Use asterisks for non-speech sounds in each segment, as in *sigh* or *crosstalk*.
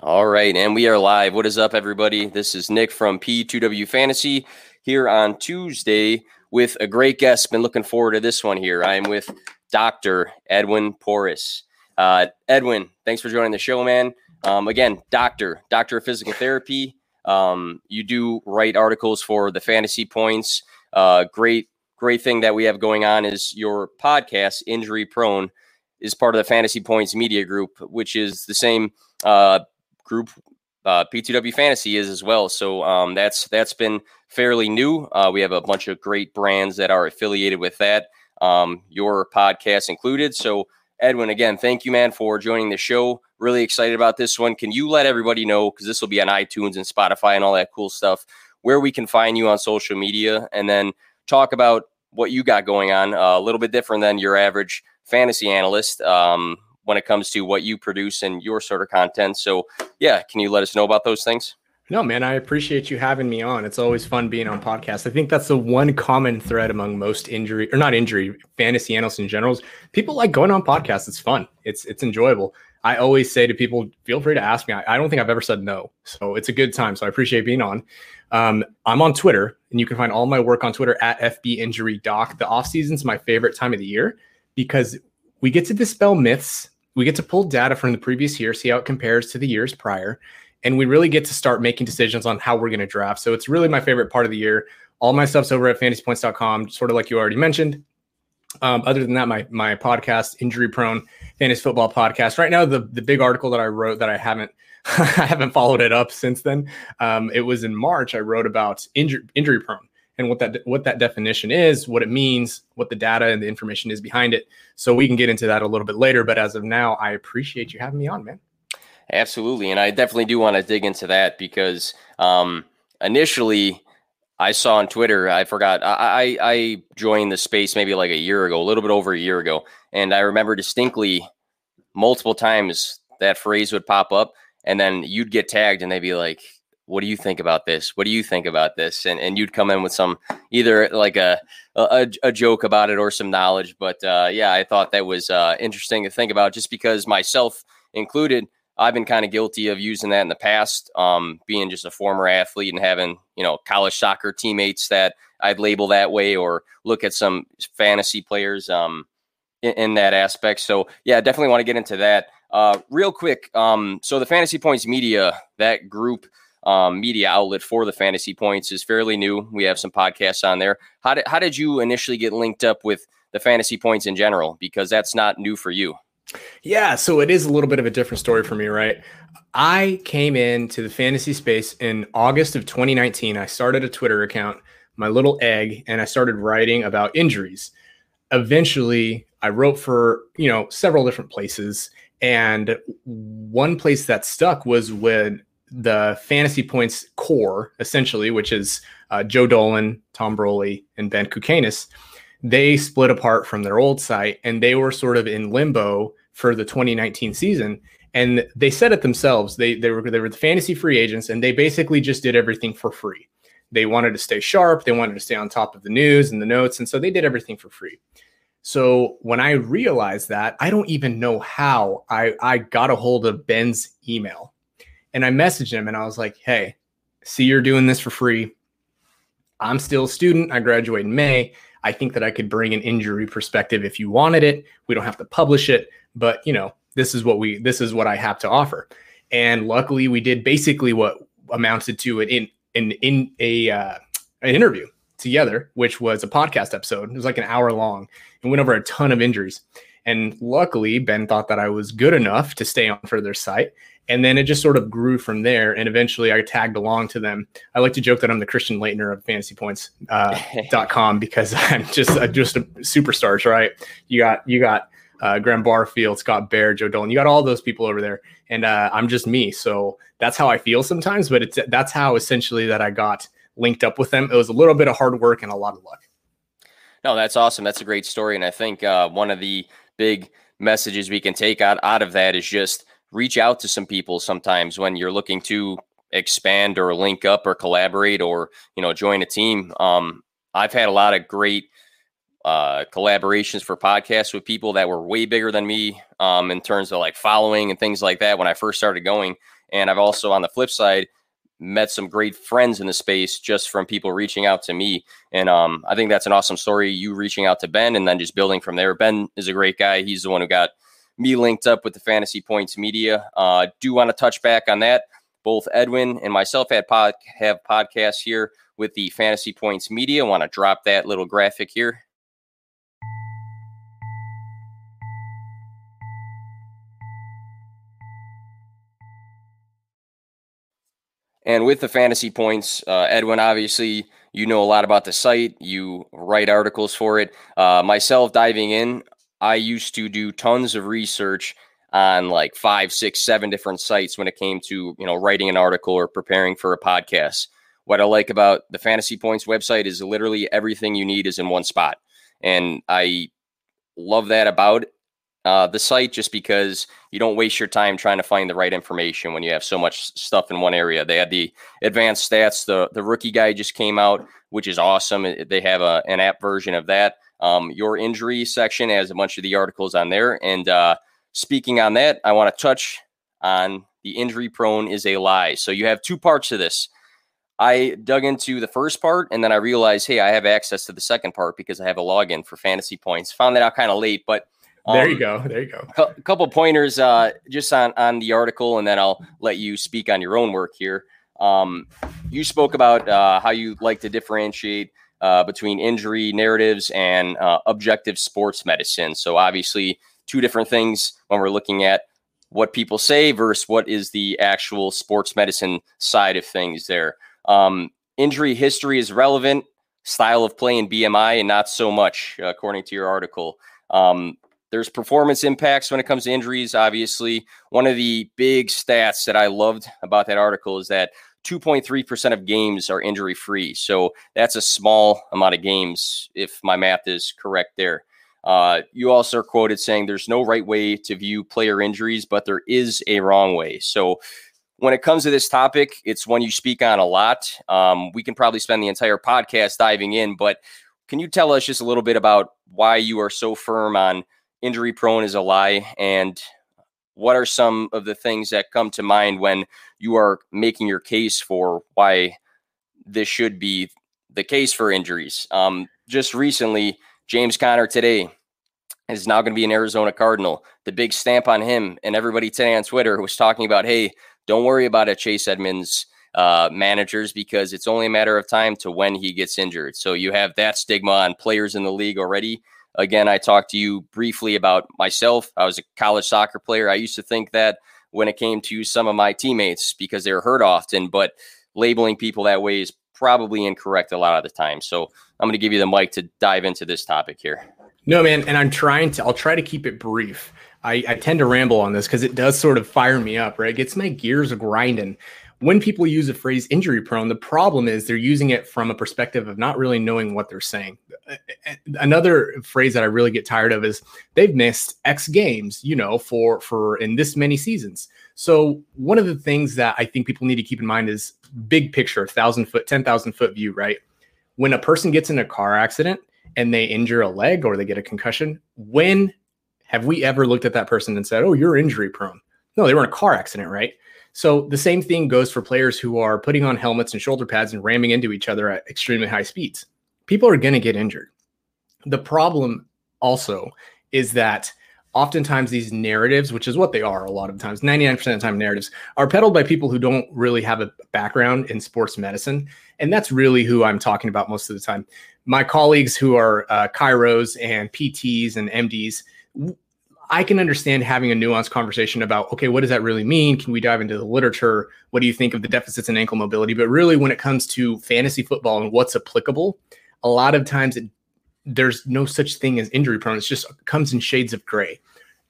All right, and we are live. What is up, everybody? This is Nick from P2W Fantasy here on Tuesday with a great guest. Been looking forward to this one here. I'm with Dr. Edwin Porras. Uh, Edwin, thanks for joining the show, man. Um, again, doctor, doctor of physical therapy. Um, you do write articles for the Fantasy Points. Uh, great, great thing that we have going on is your podcast, Injury Prone, is part of the Fantasy Points Media Group, which is the same uh, group uh, P2W Fantasy is as well. So um, that's that's been fairly new. Uh, we have a bunch of great brands that are affiliated with that, um, your podcast included. So Edwin, again, thank you, man, for joining the show. Really excited about this one. Can you let everybody know because this will be on iTunes and Spotify and all that cool stuff where we can find you on social media, and then talk about what you got going on. Uh, a little bit different than your average fantasy analyst. Um, when it comes to what you produce and your sort of content. So, yeah, can you let us know about those things? No, man, I appreciate you having me on. It's always fun being on podcasts. I think that's the one common thread among most injury or not injury fantasy analysts in general. People like going on podcasts. It's fun. It's it's enjoyable. I always say to people, feel free to ask me. I, I don't think I've ever said no. So it's a good time. So I appreciate being on. Um, I'm on Twitter, and you can find all my work on Twitter at FP Injury Doc. The off season is my favorite time of the year because we get to dispel myths we get to pull data from the previous year, see how it compares to the years prior, and we really get to start making decisions on how we're going to draft. So it's really my favorite part of the year. All my stuff's over at fantasypoints.com, sort of like you already mentioned. Um, other than that, my my podcast, Injury Prone Fantasy Football Podcast. Right now, the the big article that I wrote that I haven't *laughs* I haven't followed it up since then. Um, it was in March. I wrote about injury injury prone and what that what that definition is, what it means, what the data and the information is behind it. So we can get into that a little bit later. But as of now, I appreciate you having me on, man. Absolutely, and I definitely do want to dig into that because um, initially I saw on Twitter, I forgot, I, I joined the space maybe like a year ago, a little bit over a year ago, and I remember distinctly multiple times that phrase would pop up, and then you'd get tagged, and they'd be like, what do you think about this? What do you think about this? And and you'd come in with some either like a a, a joke about it or some knowledge. But uh, yeah, I thought that was uh, interesting to think about, just because myself included, I've been kind of guilty of using that in the past, um, being just a former athlete and having you know college soccer teammates that I'd label that way, or look at some fantasy players um, in, in that aspect. So yeah, definitely want to get into that. Uh, real quick, um, so the Fantasy Points Media, that group, um, media outlet for the fantasy points is fairly new. We have some podcasts on there. How did how did you initially get linked up with the fantasy points in general? Because that's not new for you. Yeah, so it is a little bit of a different story for me, right? I came into the fantasy space in August of 2019. I started a Twitter account, my little egg, and I started writing about injuries. Eventually, I wrote for, you know, several different places, and one place that stuck was when the fantasy points core, essentially, which is uh, Joe Dolan, Tom Brolley, and Ben Kukainis, they split apart from their old site and they were sort of in limbo for the 2019 season. And they said it themselves. They they were they were the fantasy free agents and they basically just did everything for free. They wanted to stay sharp, they wanted to stay on top of the news and the notes, and so they did everything for free. So when I realized that, I don't even know how I, I got a hold of Ben's email and I messaged him and I was like, hey, see, you're doing this for free. I'm still a student. I graduate in May. I think that I could bring an injury perspective if you wanted it. We don't have to publish it, but you know, this is what we this is what I have to offer. And luckily, we did basically what amounted to an in in in a uh, an interview together, which was a podcast episode. It was like an hour long and went over a ton of injuries. And luckily, Ben thought that I was good enough to stay on for their site. And then it just sort of grew from there. And eventually I tagged along to them. I like to joke that I'm the Christian Laettner of fantasypoints.com uh, *laughs* because *laughs* I'm just, uh, just a superstars, right? You got, you got, uh, Graham Barfield, Scott Bair, Joe Dolan. You got all those people over there, and uh, I'm just me. So that's how I feel sometimes. But it's that's how essentially that I got linked up with them. It was a little bit of hard work and a lot of luck. No, that's awesome. That's a great story, and I think uh, one of the big messages we can take out, out of that is just reach out to some people sometimes when you're looking to expand or link up or collaborate or you know join a team um, i've had a lot of great uh, collaborations for podcasts with people that were way bigger than me um, in terms of like following and things like that when i first started going And I've also, on the flip side, met some great friends in the space just from people reaching out to me. And um, I think that's an awesome story. You reaching out to Ben and then just building from there. Ben is a great guy. He's the one who got me linked up with the Fantasy Points Media. Uh, do want to touch back on that. Both Edwin and myself had pod, have podcasts here with the Fantasy Points Media. Want to drop that little graphic here. And with the fantasy points, uh, Edwin, obviously, you know a lot about the site. You write articles for it. Uh, myself, diving in, I used to do tons of research on like five, six, seven different sites when it came to you know writing an article or preparing for a podcast. What I like about the Fantasy Points website is literally everything you need is in one spot, and I love that about uh, the site just because you don't waste your time trying to find the right information when you have so much stuff in one area. They had the advanced stats. The the rookie guy just came out, which is awesome. They have a, an app version of that. Um, your injury section has a bunch of the articles on there. And uh, speaking on that, I want to touch on the injury prone is a lie. So you have two parts to this. I dug into the first part and then I realized, hey, I have access to the second part because I have a login for fantasy points. Found that out kind of late, but um, there you go. There you go. A couple pointers uh, just on on the article, and then I'll let you speak on your own work here. Um, you spoke about uh, how you like to differentiate uh, between injury narratives and uh, objective sports medicine. So obviously, two different things when we're looking at what people say versus what is the actual sports medicine side of things. There, um, injury history is relevant. Style of play and BMI, and not so much, according to your article. Um, there's performance impacts when it comes to injuries. Obviously, one of the big stats that I loved about that article is that 2.3% of games are injury free. So that's a small amount of games, if my math is correct there. Uh, you also are quoted saying there's no right way to view player injuries, but there is a wrong way. So when it comes to this topic, it's one you speak on a lot. Um, we can probably spend the entire podcast diving in, but can you tell us just a little bit about why you are so firm on injury prone is a lie? And what are some of the things that come to mind when you are making your case for why this should be the case for injuries? Um, just recently, James Conner today is now going to be an Arizona Cardinal. The big stamp on him, and everybody today on Twitter was talking about, hey, don't worry about it, Chase Edmonds uh, managers, because it's only a matter of time to when he gets injured. So you have that stigma on players in the league already. Again, I talked to you briefly about myself. I was a college soccer player. I used to think that when it came to some of my teammates because they were hurt often, but labeling people that way is probably incorrect a lot of the time. So I'm going to give you the mic to dive into this topic here. No, man. And I'm trying to, I'll try to keep it brief. I, I tend to ramble on this because it does sort of fire me up, right? It gets my gears grinding when people use a phrase injury prone, the problem is they're using it from a perspective of not really knowing what they're saying. Another phrase that I really get tired of is they've missed X games, you know, for for in this many seasons. So one of the things that I think people need to keep in mind is big picture, thousand foot, ten thousand foot view, right? When a person gets in a car accident and they injure a leg or they get a concussion, when have we ever looked at that person and said, "Oh, you're injury prone"? No, they were in a car accident, right? So the same thing goes for players who are putting on helmets and shoulder pads and ramming into each other at extremely high speeds. People are going to get injured. The problem also is that oftentimes these narratives, which is what they are a lot of times, 99% of the time narratives, are peddled by people who don't really have a background in sports medicine. And that's really who I'm talking about most of the time. My colleagues who are uh, chiros and PTs and MDs, I can understand having a nuanced conversation about, okay, what does that really mean? Can we dive into the literature? What do you think of the deficits in ankle mobility? But really, when it comes to fantasy football and what's applicable, a lot of times it, there's no such thing as injury prone. It just comes in shades of gray.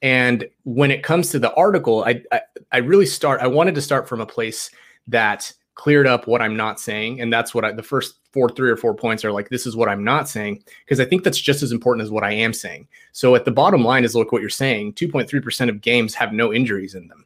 And when it comes to the article, I, I, I really start, I wanted to start from a place that cleared up what I'm not saying. And that's what I, the first four, three or four points are like, this is what I'm not saying. Because I think that's just as important as what I am saying. So at the bottom line is look what you're saying 2.3% of games have no injuries in them.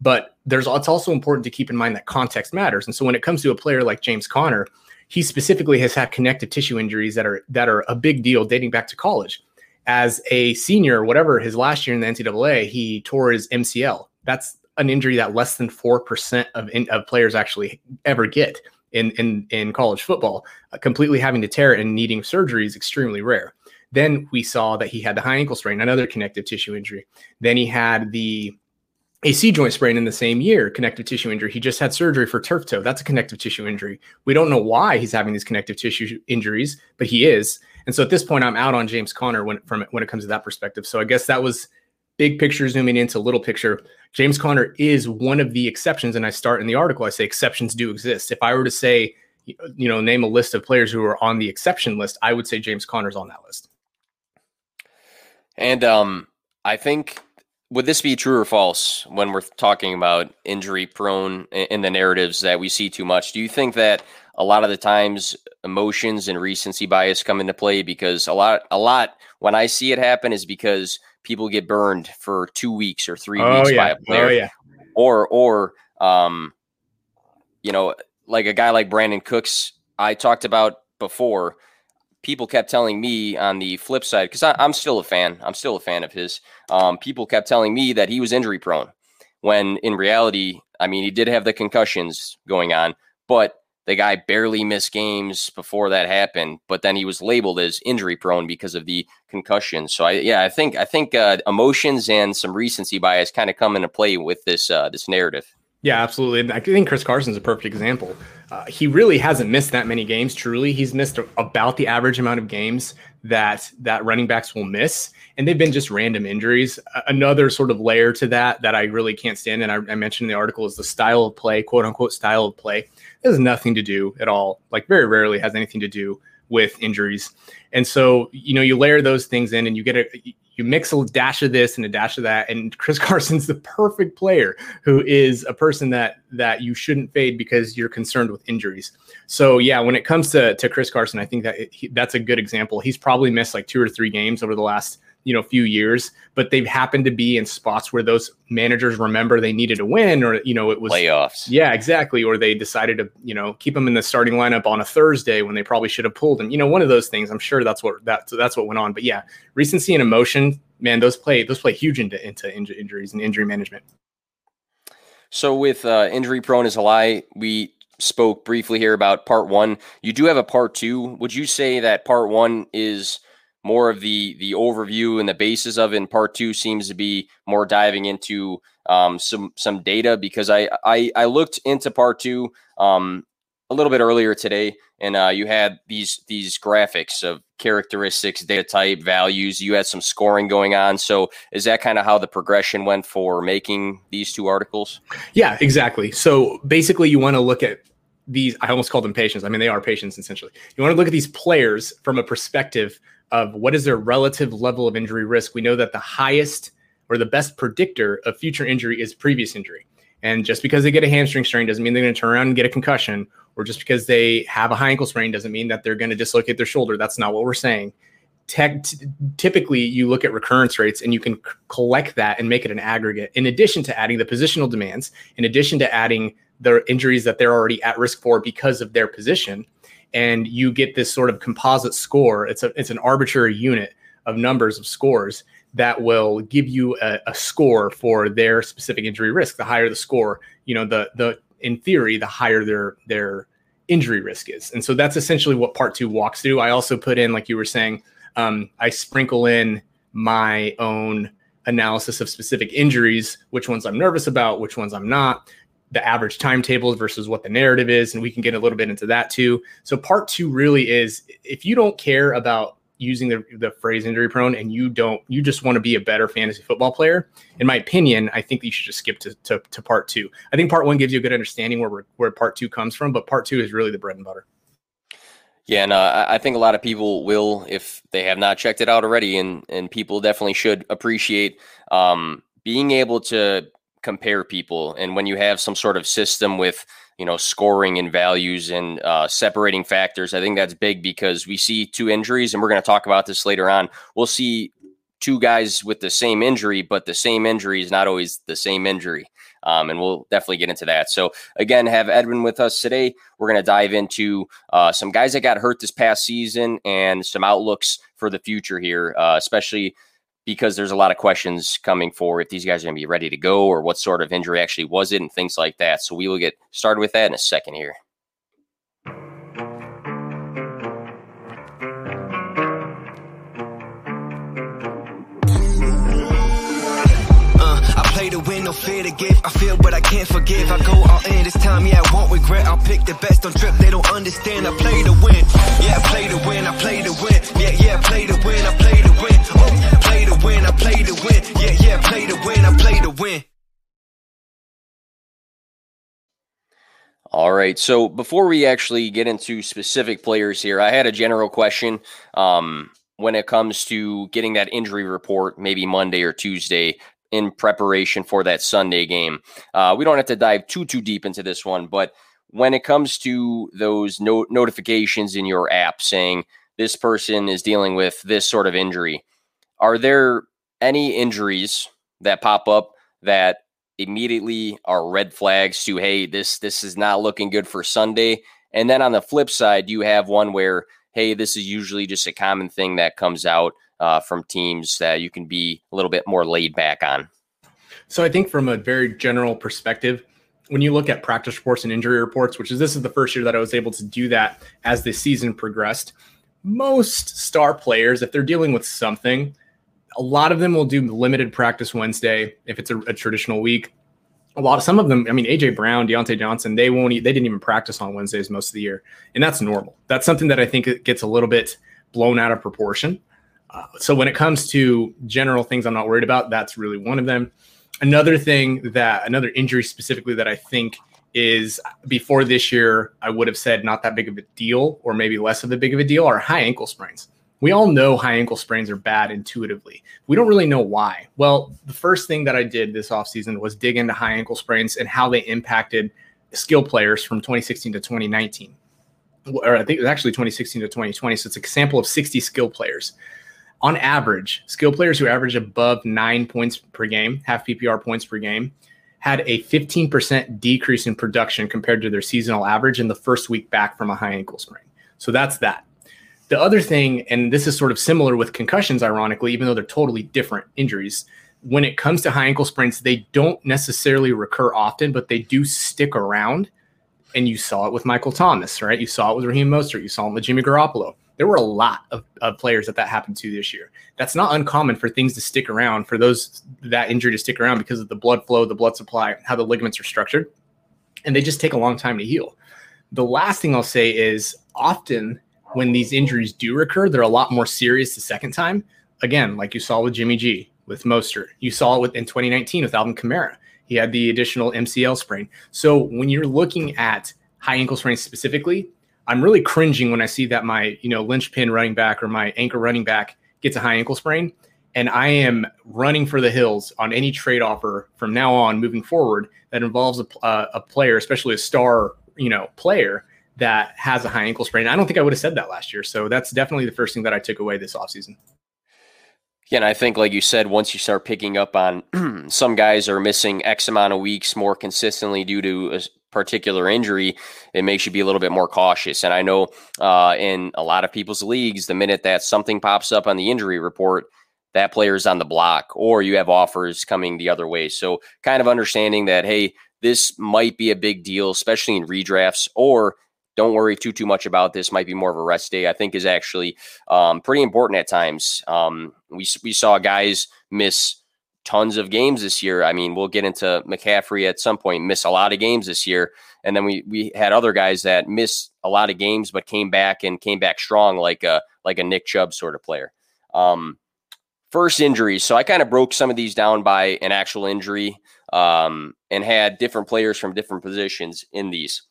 But there's it's also important to keep in mind that context matters. And so when it comes to a player like James Conner, he specifically has had connective tissue injuries that are that are a big deal dating back to college. As a senior, whatever his last year in the NCAA, he tore his MCL. That's an injury that less than 4% of, in, of players actually ever get in, in, in college football. Uh, completely having to tear it and needing surgery is extremely rare. Then we saw that he had the high ankle sprain, another connective tissue injury. Then he had the AC joint sprain in the same year, connective tissue injury. He just had surgery for turf toe. That's a connective tissue injury. We don't know why he's having these connective tissue injuries, but he is. And so at this point, I'm out on James Conner when from when it comes to that perspective. So I guess that was big picture zooming into little picture. James Conner is one of the exceptions, and I start in the article. I say exceptions do exist. If I were to say, you know, name a list of players who are on the exception list, I would say James Conner's on that list. And um, I think would this be true or false when we're talking about injury prone in the narratives that we see too much? Do you think that a lot of the times emotions and recency bias come into play because a lot a lot when I see it happen is because people get burned for two weeks or three oh, weeks yeah. by a player. Oh, yeah. Or or um you know, like a guy like Brandin Cooks I talked about before people kept telling me on the flip side, because I'm still a fan, I'm still a fan of his. Um, people kept telling me that he was injury prone, when in reality, I mean, he did have the concussions going on, but the guy barely missed games before that happened. But then he was labeled as injury prone because of the concussion. So I, yeah, I think I think uh, emotions and some recency bias kind of come into play with this uh, this narrative. Yeah, absolutely. I think Chris Carson's a perfect example. Uh, he really hasn't missed that many games. Truly, he's missed about the average amount of games that that running backs will miss, and they've been just random injuries. another sort of layer to that that I really can't stand, and I, I mentioned in the article is the style of play, quote unquote style of play. It has nothing to do at all. Like very rarely has anything to do with injuries. And so, you know, you layer those things in and you get a you mix a dash of this and a dash of that and chris *laughs* carson's the perfect player who is a person that that you shouldn't fade because you're concerned with injuries. So yeah when it comes to to chris carson i think that it, he, that's a good example. He's probably missed like two or three games over the last you know few years but they've happened to be in spots where those managers remember they needed to win or you know it was playoffs. Yeah exactly. Or they decided to you know keep them in the starting lineup on a thursday when they probably should have pulled them. You know one of those things. I'm sure that's what that that's what went on. But yeah recency and emotion man those play those play huge into into injuries and injury management. So with uh, injury prone as a lie we spoke briefly here about part one. You do have a part two. Would you say that part one is more of the the overview and the basis of. And part two seems to be more diving into um, some some data because I I, I looked into part two um, a little bit earlier today, and uh, you had these these graphics of characteristics, data type, values. You had some scoring going on. So is that kind of how the progression went for making these two articles? Yeah, exactly. So basically, you want to look at these. I almost called them patients. I mean, they are patients essentially. You want to look at these players from a perspective of what is their relative level of injury risk, we know that the highest or the best predictor of future injury is previous injury. And just because they get a hamstring strain doesn't mean they're going to turn around and get a concussion, or just because they have a high ankle sprain doesn't mean that they're going to dislocate their shoulder. That's not what we're saying. T- typically, you look at recurrence rates and you can c- collect that and make it an aggregate. In addition to adding the positional demands, in addition to adding the injuries that they're already at risk for because of their position, and you get this sort of composite score. It's a it's an arbitrary unit of numbers of scores that will give you a, a, score for their specific injury risk. The higher the score, you know, the the in theory, the higher their their injury risk is. And so that's essentially what part two walks through. I also put in, like you were saying, um, I sprinkle in my own analysis of specific injuries, which ones I'm nervous about, which ones I'm not the average timetables versus what the narrative is and we can get a little bit into that too. So part two really is if you don't care about using the, the phrase injury prone and you don't you just want to be a better fantasy football player in my opinion i think you should just skip to, to, to part two. I think part one gives you a good understanding where where part two comes from but part two is really the bread and butter. Yeah, and uh, I think a lot of people will, if they have not checked it out already, and and people definitely should appreciate um, being able to compare people. And when you have some sort of system with, you know, scoring and values and uh, separating factors, I think that's big because we see two injuries, and we're going to talk about this later on. We'll see two guys with the same injury, but the same injury is not always the same injury. Um, and we'll definitely get into that. So, again, have Edwin with us today. We're going to dive into uh, some guys that got hurt this past season and some outlooks for the future here, uh, especially because there's a lot of questions coming for if these guys are going to be ready to go or what sort of injury actually was it and things like that. So we will get started with that in a second here. No fear to give. I feel but I can't forgive. I go all in this time, yeah, I won't regret. I'll pick the best on trip, they don't understand. I play to win, yeah, I play to win, I play to win, yeah, yeah, play to win, I play to win, oh, play to win, I play to win, yeah, yeah, play to win, I play to win. All right. So before we actually get into specific players here, I had a general question. Um, when it comes to getting that injury report, maybe Monday or Tuesday in preparation for that Sunday game. Uh, we don't have to dive too too deep into this one, but when it comes to those no- notifications in your app saying this person is dealing with this sort of injury, are there any injuries that pop up that immediately are red flags to hey this this is not looking good for Sunday? And then on the flip side, you have one where hey this is usually just a common thing that comes out uh, from teams that you can be a little bit more laid back on? So I think from a very general perspective, when you look at practice reports and injury reports, which is this is the first year that I was able to do that as the season progressed, most star players, if they're dealing with something, a lot of them will do limited practice Wednesday if it's a, a traditional week. A lot of some of them, I mean, AJ Brown, Diontae Johnson, they won't, they didn't even practice on Wednesdays most of the year, and that's normal. That's something that I think gets a little bit blown out of proportion. So when it comes to general things I'm not worried about, that's really one of them. Another thing that another injury specifically that I think is before this year, I would have said not that big of a deal or maybe less of a big of a deal are high ankle sprains. We all know high ankle sprains are bad intuitively. We don't really know why. Well, the first thing that I did this offseason was dig into high ankle sprains and how they impacted skill players from 2016 to 2019. Or I think it was actually 2016 to 2020. So it's a sample of 60 skill players on average, skill players who average above nine points per game, half PPR points per game, had a 15% decrease in production compared to their seasonal average in the first week back from a high ankle sprain. So that's that. The other thing, and this is sort of similar with concussions, ironically, even though they're totally different injuries, when it comes to high ankle sprains, they don't necessarily recur often, but they do stick around. And you saw it with Michael Thomas, right? You saw it with Raheem Mostert. You saw it with Jimmy Garoppolo there were a lot of, of, players that that happened to this year. That's not uncommon for things to stick around, for those that injury to stick around because of the blood flow, the blood supply, how the ligaments are structured, and they just take a long time to heal. The last thing I'll say is often when these injuries do recur, they're a lot more serious the second time. Again, like you saw with Jimmy G, with Mostert, you saw it with in 2019 with Alvin Kamara. He had the additional MCL sprain. So when you're looking at high ankle sprains specifically, I'm really cringing when I see that my, you know, linchpin running back or my anchor running back gets a high ankle sprain. And I am running for the hills on any trade offer from now on moving forward that involves a, uh, a player, especially a star, you know, player that has a high ankle sprain. I don't think I would have said that last year. So that's definitely the first thing that I took away this offseason. Yeah, and I think, like you said, once you start picking up on *clears throat* some guys are missing X amount of weeks more consistently due to particular injury, it makes you be a little bit more cautious. And I know uh, in a lot of people's leagues, the minute that something pops up on the injury report, that player is on the block, or you have offers coming the other way. So, kind of understanding that, hey, this might be a big deal, especially in redrafts, or don't worry too too much about this. Might be more of a rest day. I think is actually um, pretty important at times. Um, we we saw guys miss tons of games this year. I mean, we'll get into McCaffrey at some point, miss a lot of games this year, and then we we had other guys that missed a lot of games but came back and came back strong, like a like a Nick Chubb sort of player. Um, first injuries. So I kind of broke some of these down by an actual injury um, and had different players from different positions in these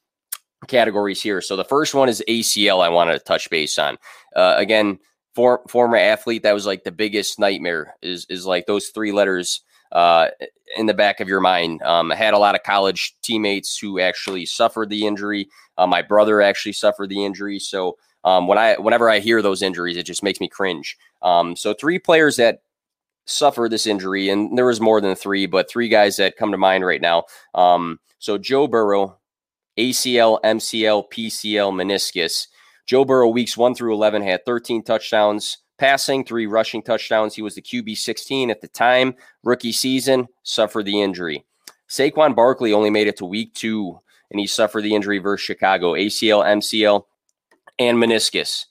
categories here. So the first one is ACL. I wanted to touch base on. Uh, again, for, former athlete, that was like the biggest nightmare. Is is like those three letters uh, in the back of your mind. Um, I had a lot of college teammates who actually suffered the injury. Uh, my brother actually suffered the injury. So um, when I whenever I hear those injuries, it just makes me cringe. Um, so three players that suffered this injury, and there was more than three, but three guys that come to mind right now. Um, so Joe Burrow, ACL, MCL, PCL, meniscus. Joe Burrow, weeks one through 11, had 13 touchdowns, passing, three rushing touchdowns. He was the QB 16 at the time. Rookie season, suffered the injury. Saquon Barkley only made it to week two, and he suffered the injury versus Chicago ACL, MCL, and meniscus.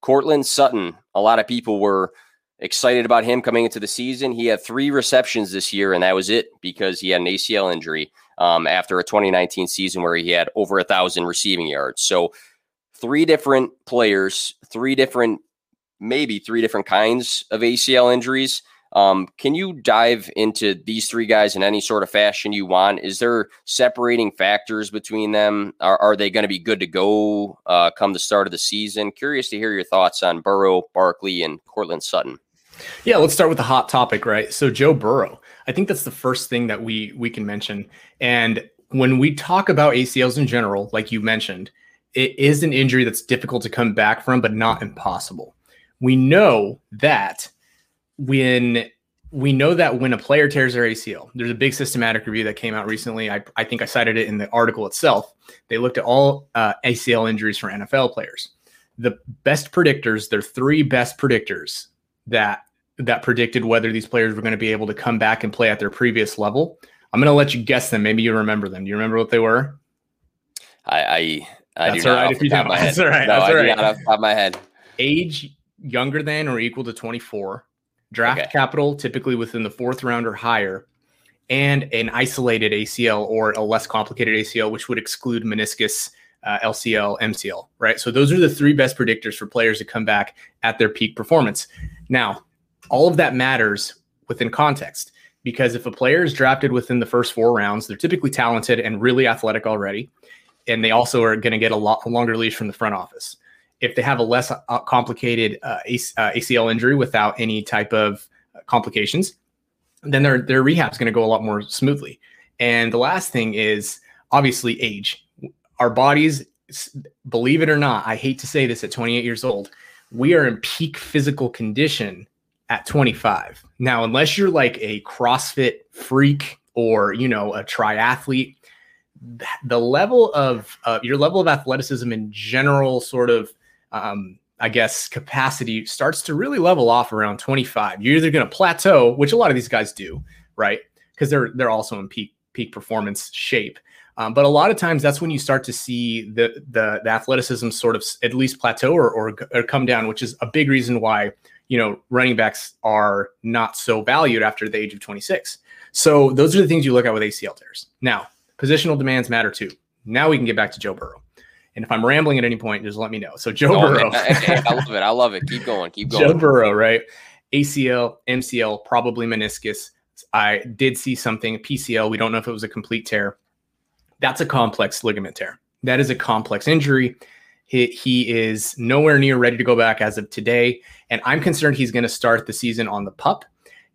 Courtland Sutton, a lot of people were excited about him coming into the season. He had three receptions this year, and that was it because he had an ACL injury um, after a 2019 season where he had over a thousand receiving yards. So, three different players, three different, maybe three different kinds of ACL injuries. Um, can you dive into these three guys in any sort of fashion you want? Is there separating factors between them? Are, are they going to be good to go uh, come the start of the season? Curious to hear your thoughts on Burrow, Barkley, and Courtland Sutton. Yeah, let's start with the hot topic, right? So Joe Burrow. I think that's the first thing that we we can mention. And when we talk about ACLs in general, like you mentioned, it is an injury that's difficult to come back from, but not impossible. We know that when we know that when a player tears their ACL, there's a big systematic review that came out recently. I, I think I cited it in the article itself. They looked at all uh, ACL injuries for NFL players. The best predictors, their three best predictors that that predicted whether these players were going to be able to come back and play at their previous level. I'm going to let you guess them. Maybe you remember them. Do you remember what they were? I I, I That's all right if you don't. That's all right. No, That's I all do not off the top of my head. Age younger than or equal to 24, draft Okay. capital typically within the fourth round or higher, and an isolated ACL or a less complicated ACL, which would exclude meniscus, uh, LCL, MCL, right? So those are the three best predictors for players to come back at their peak performance. Now, all of that matters within context because if a player is drafted within the first four rounds, they're typically talented and really athletic already. And they also are going to get a lot longer leash from the front office. If they have a less uh, complicated uh, AC, uh, ACL injury without any type of uh, complications, then their their rehab is going to go a lot more smoothly. And the last thing is obviously age. Our bodies, believe it or not, I hate to say this at 28 years old, we are in peak physical condition at 25. Now, unless you're like a CrossFit freak or, you know, a triathlete, th- the level of uh, your level of athleticism in general sort of um, I guess capacity starts to really level off around 25. You're either going to plateau, which a lot of these guys do, right? Because they're they're also in peak peak performance shape. Um, but a lot of times that's when you start to see the the, the athleticism sort of at least plateau or, or or come down, which is a big reason why you know running backs are not so valued after the age of 26. So those are the things you look at with ACL tears. Now, positional demands matter too. Now we can get back to Joe Burrow. And if I'm rambling at any point, just let me know. So Joe Oh, Burrow. I, I *laughs* love it. I love it. Keep going. Keep going. Joe. Burrow, right? ACL, MCL, probably meniscus. I did see something PCL. We don't know if it was a complete tear. That's a complex ligament tear. That is a complex injury. He, he is nowhere near ready to go back as of today. And I'm concerned he's going to start the season on the pup.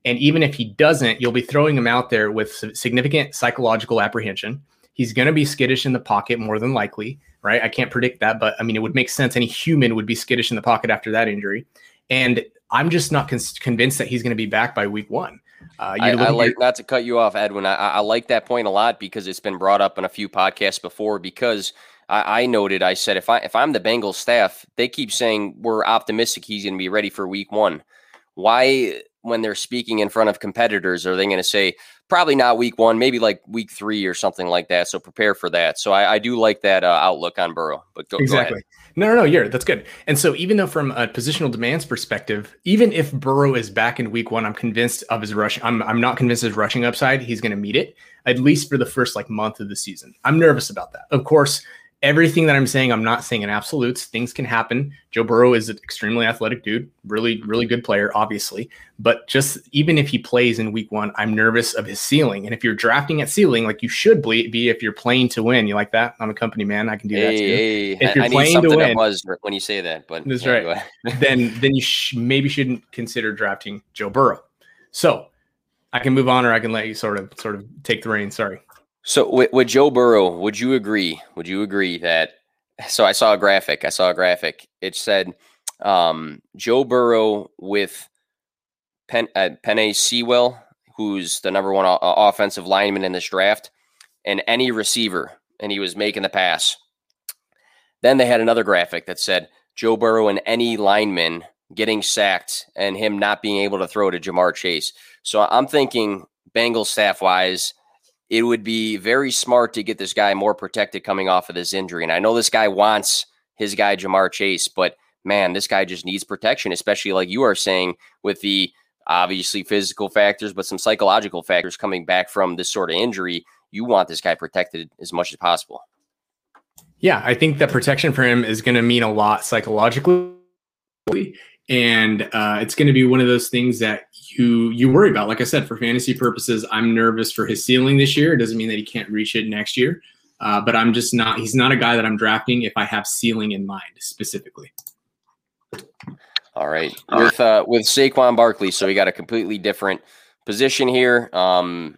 And even if he doesn't, you'll be throwing him out there with significant psychological apprehension. He's going to be skittish in the pocket more than likely, right? I can't predict that, but I mean, it would make sense. Any human would be skittish in the pocket after that injury. And I'm just not con- convinced that he's going to be back by week one. Uh, you I, I like not to cut you off, Edwin. I, I I like that point a lot because it's been brought up in a few podcasts before. Because I, I noted, I said if I if I'm the Bengals staff, they keep saying we're optimistic he's going to be ready for Week One. Why, when they're speaking in front of competitors, are they going to say probably not Week One, maybe like Week Three or something like that? So prepare for that. So I, I do like that uh, outlook on Burrow. But go, go exactly. No, no, no, you're that's good. And so, even though from a positional demands perspective, even if Burrow is back in week one, I'm convinced of his rush. I'm I'm not convinced his rushing upside. He's going to meet it at least for the first like month of the season. I'm nervous about that. Of course, everything that I'm saying, I'm not saying in absolutes. Things can happen. Joe Burrow is an extremely athletic dude, really, really good player, obviously. But just even if he plays in week one, I'm nervous of his ceiling. And if you're drafting at ceiling, like you should be if you're playing to win, you like that? I'm a company man. I can do that too. Hey, hey, If I- you're I need playing to something that win- was when you say that. But That's yeah, right. then then you sh- maybe shouldn't consider drafting Joe Burrow. So I can move on, or I can let you sort of sort of take the reins. Sorry. So with, with Joe Burrow, would you agree? Would you agree that? So I saw a graphic. I saw a graphic. It said um, Joe Burrow with Pen, uh, Penei Sewell, who's the number one o- offensive lineman in this draft, and any receiver, and he was making the pass. Then they had another graphic that said Joe Burrow and any lineman getting sacked and him not being able to throw to Ja'Marr Chase. So I'm thinking Bengals staff wise, it would be very smart to get this guy more protected coming off of this injury. And I know this guy wants his guy Ja'Marr Chase, but man, this guy just needs protection, especially like you are saying with the obviously physical factors, but some psychological factors coming back from this sort of injury. You want this guy protected as much as possible. Yeah, I think that protection for him is going to mean a lot psychologically, and uh, it's going to be one of those things that you you worry about. Like I said, for fantasy purposes, I'm nervous for his ceiling this year. It doesn't mean that he can't reach it next year, uh, but I'm just not. He's not a guy that I'm drafting if I have ceiling in mind specifically. All right, with uh, with Saquon Barkley, so we got a completely different position here. Um,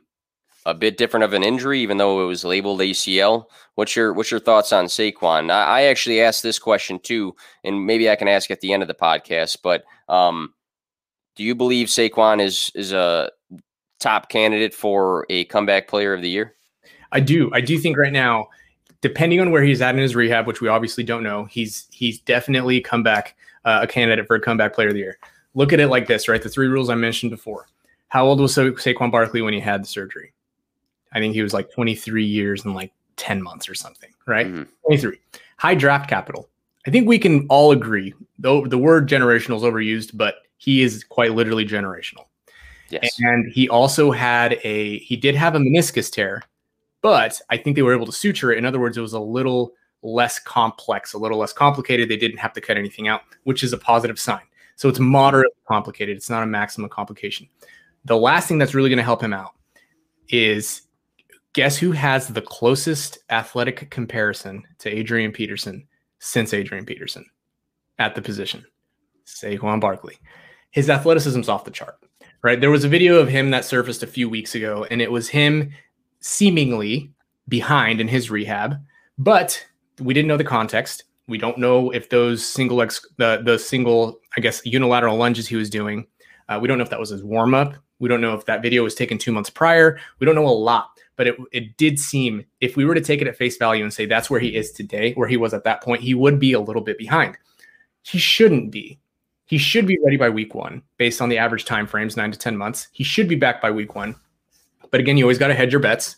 a bit different of an injury, even though it was labeled ACL. What's your what's your thoughts on Saquon? I, I actually asked this question too, and maybe I can ask at the end of the podcast. But um, do you believe Saquon is is a top candidate for a comeback player of the year? I do. I do think right now, depending on where he's at in his rehab, which we obviously don't know, he's he's definitely comeback uh, a candidate for a comeback player of the year. Look at it like this, right? The three rules I mentioned before. How old was Sa- Saquon Barkley when he had the surgery? I think he was like 23 years and like 10 months or something, right? Mm-hmm. 23. High draft capital. I think we can all agree, though the word generational is overused, but he is quite literally generational. Yes. And he also had a he did have a meniscus tear, but I think they were able to suture it. In other words, it was a little less complex, a little less complicated. They didn't have to cut anything out, which is a positive sign. So it's moderately complicated. It's not a maximum complication. The last thing that's really going to help him out is guess who has the closest athletic comparison to Adrian Peterson since Adrian Peterson at the position? Saquon Barkley. His athleticism's off the chart, right? There was a video of him that surfaced a few weeks ago, and it was him seemingly behind in his rehab, but we didn't know the context. We don't know if those single ex, the the single, I guess, unilateral lunges he was doing. Uh, we don't know if that was his warm up. We don't know if that video was taken two months prior. We don't know a lot, but it it did seem if we were to take it at face value and say that's where he is today, where he was at that point, he would be a little bit behind. He shouldn't be. He should be ready by week one, based on the average time frames, nine to ten months. He should be back by week one. But again, you always got to hedge your bets.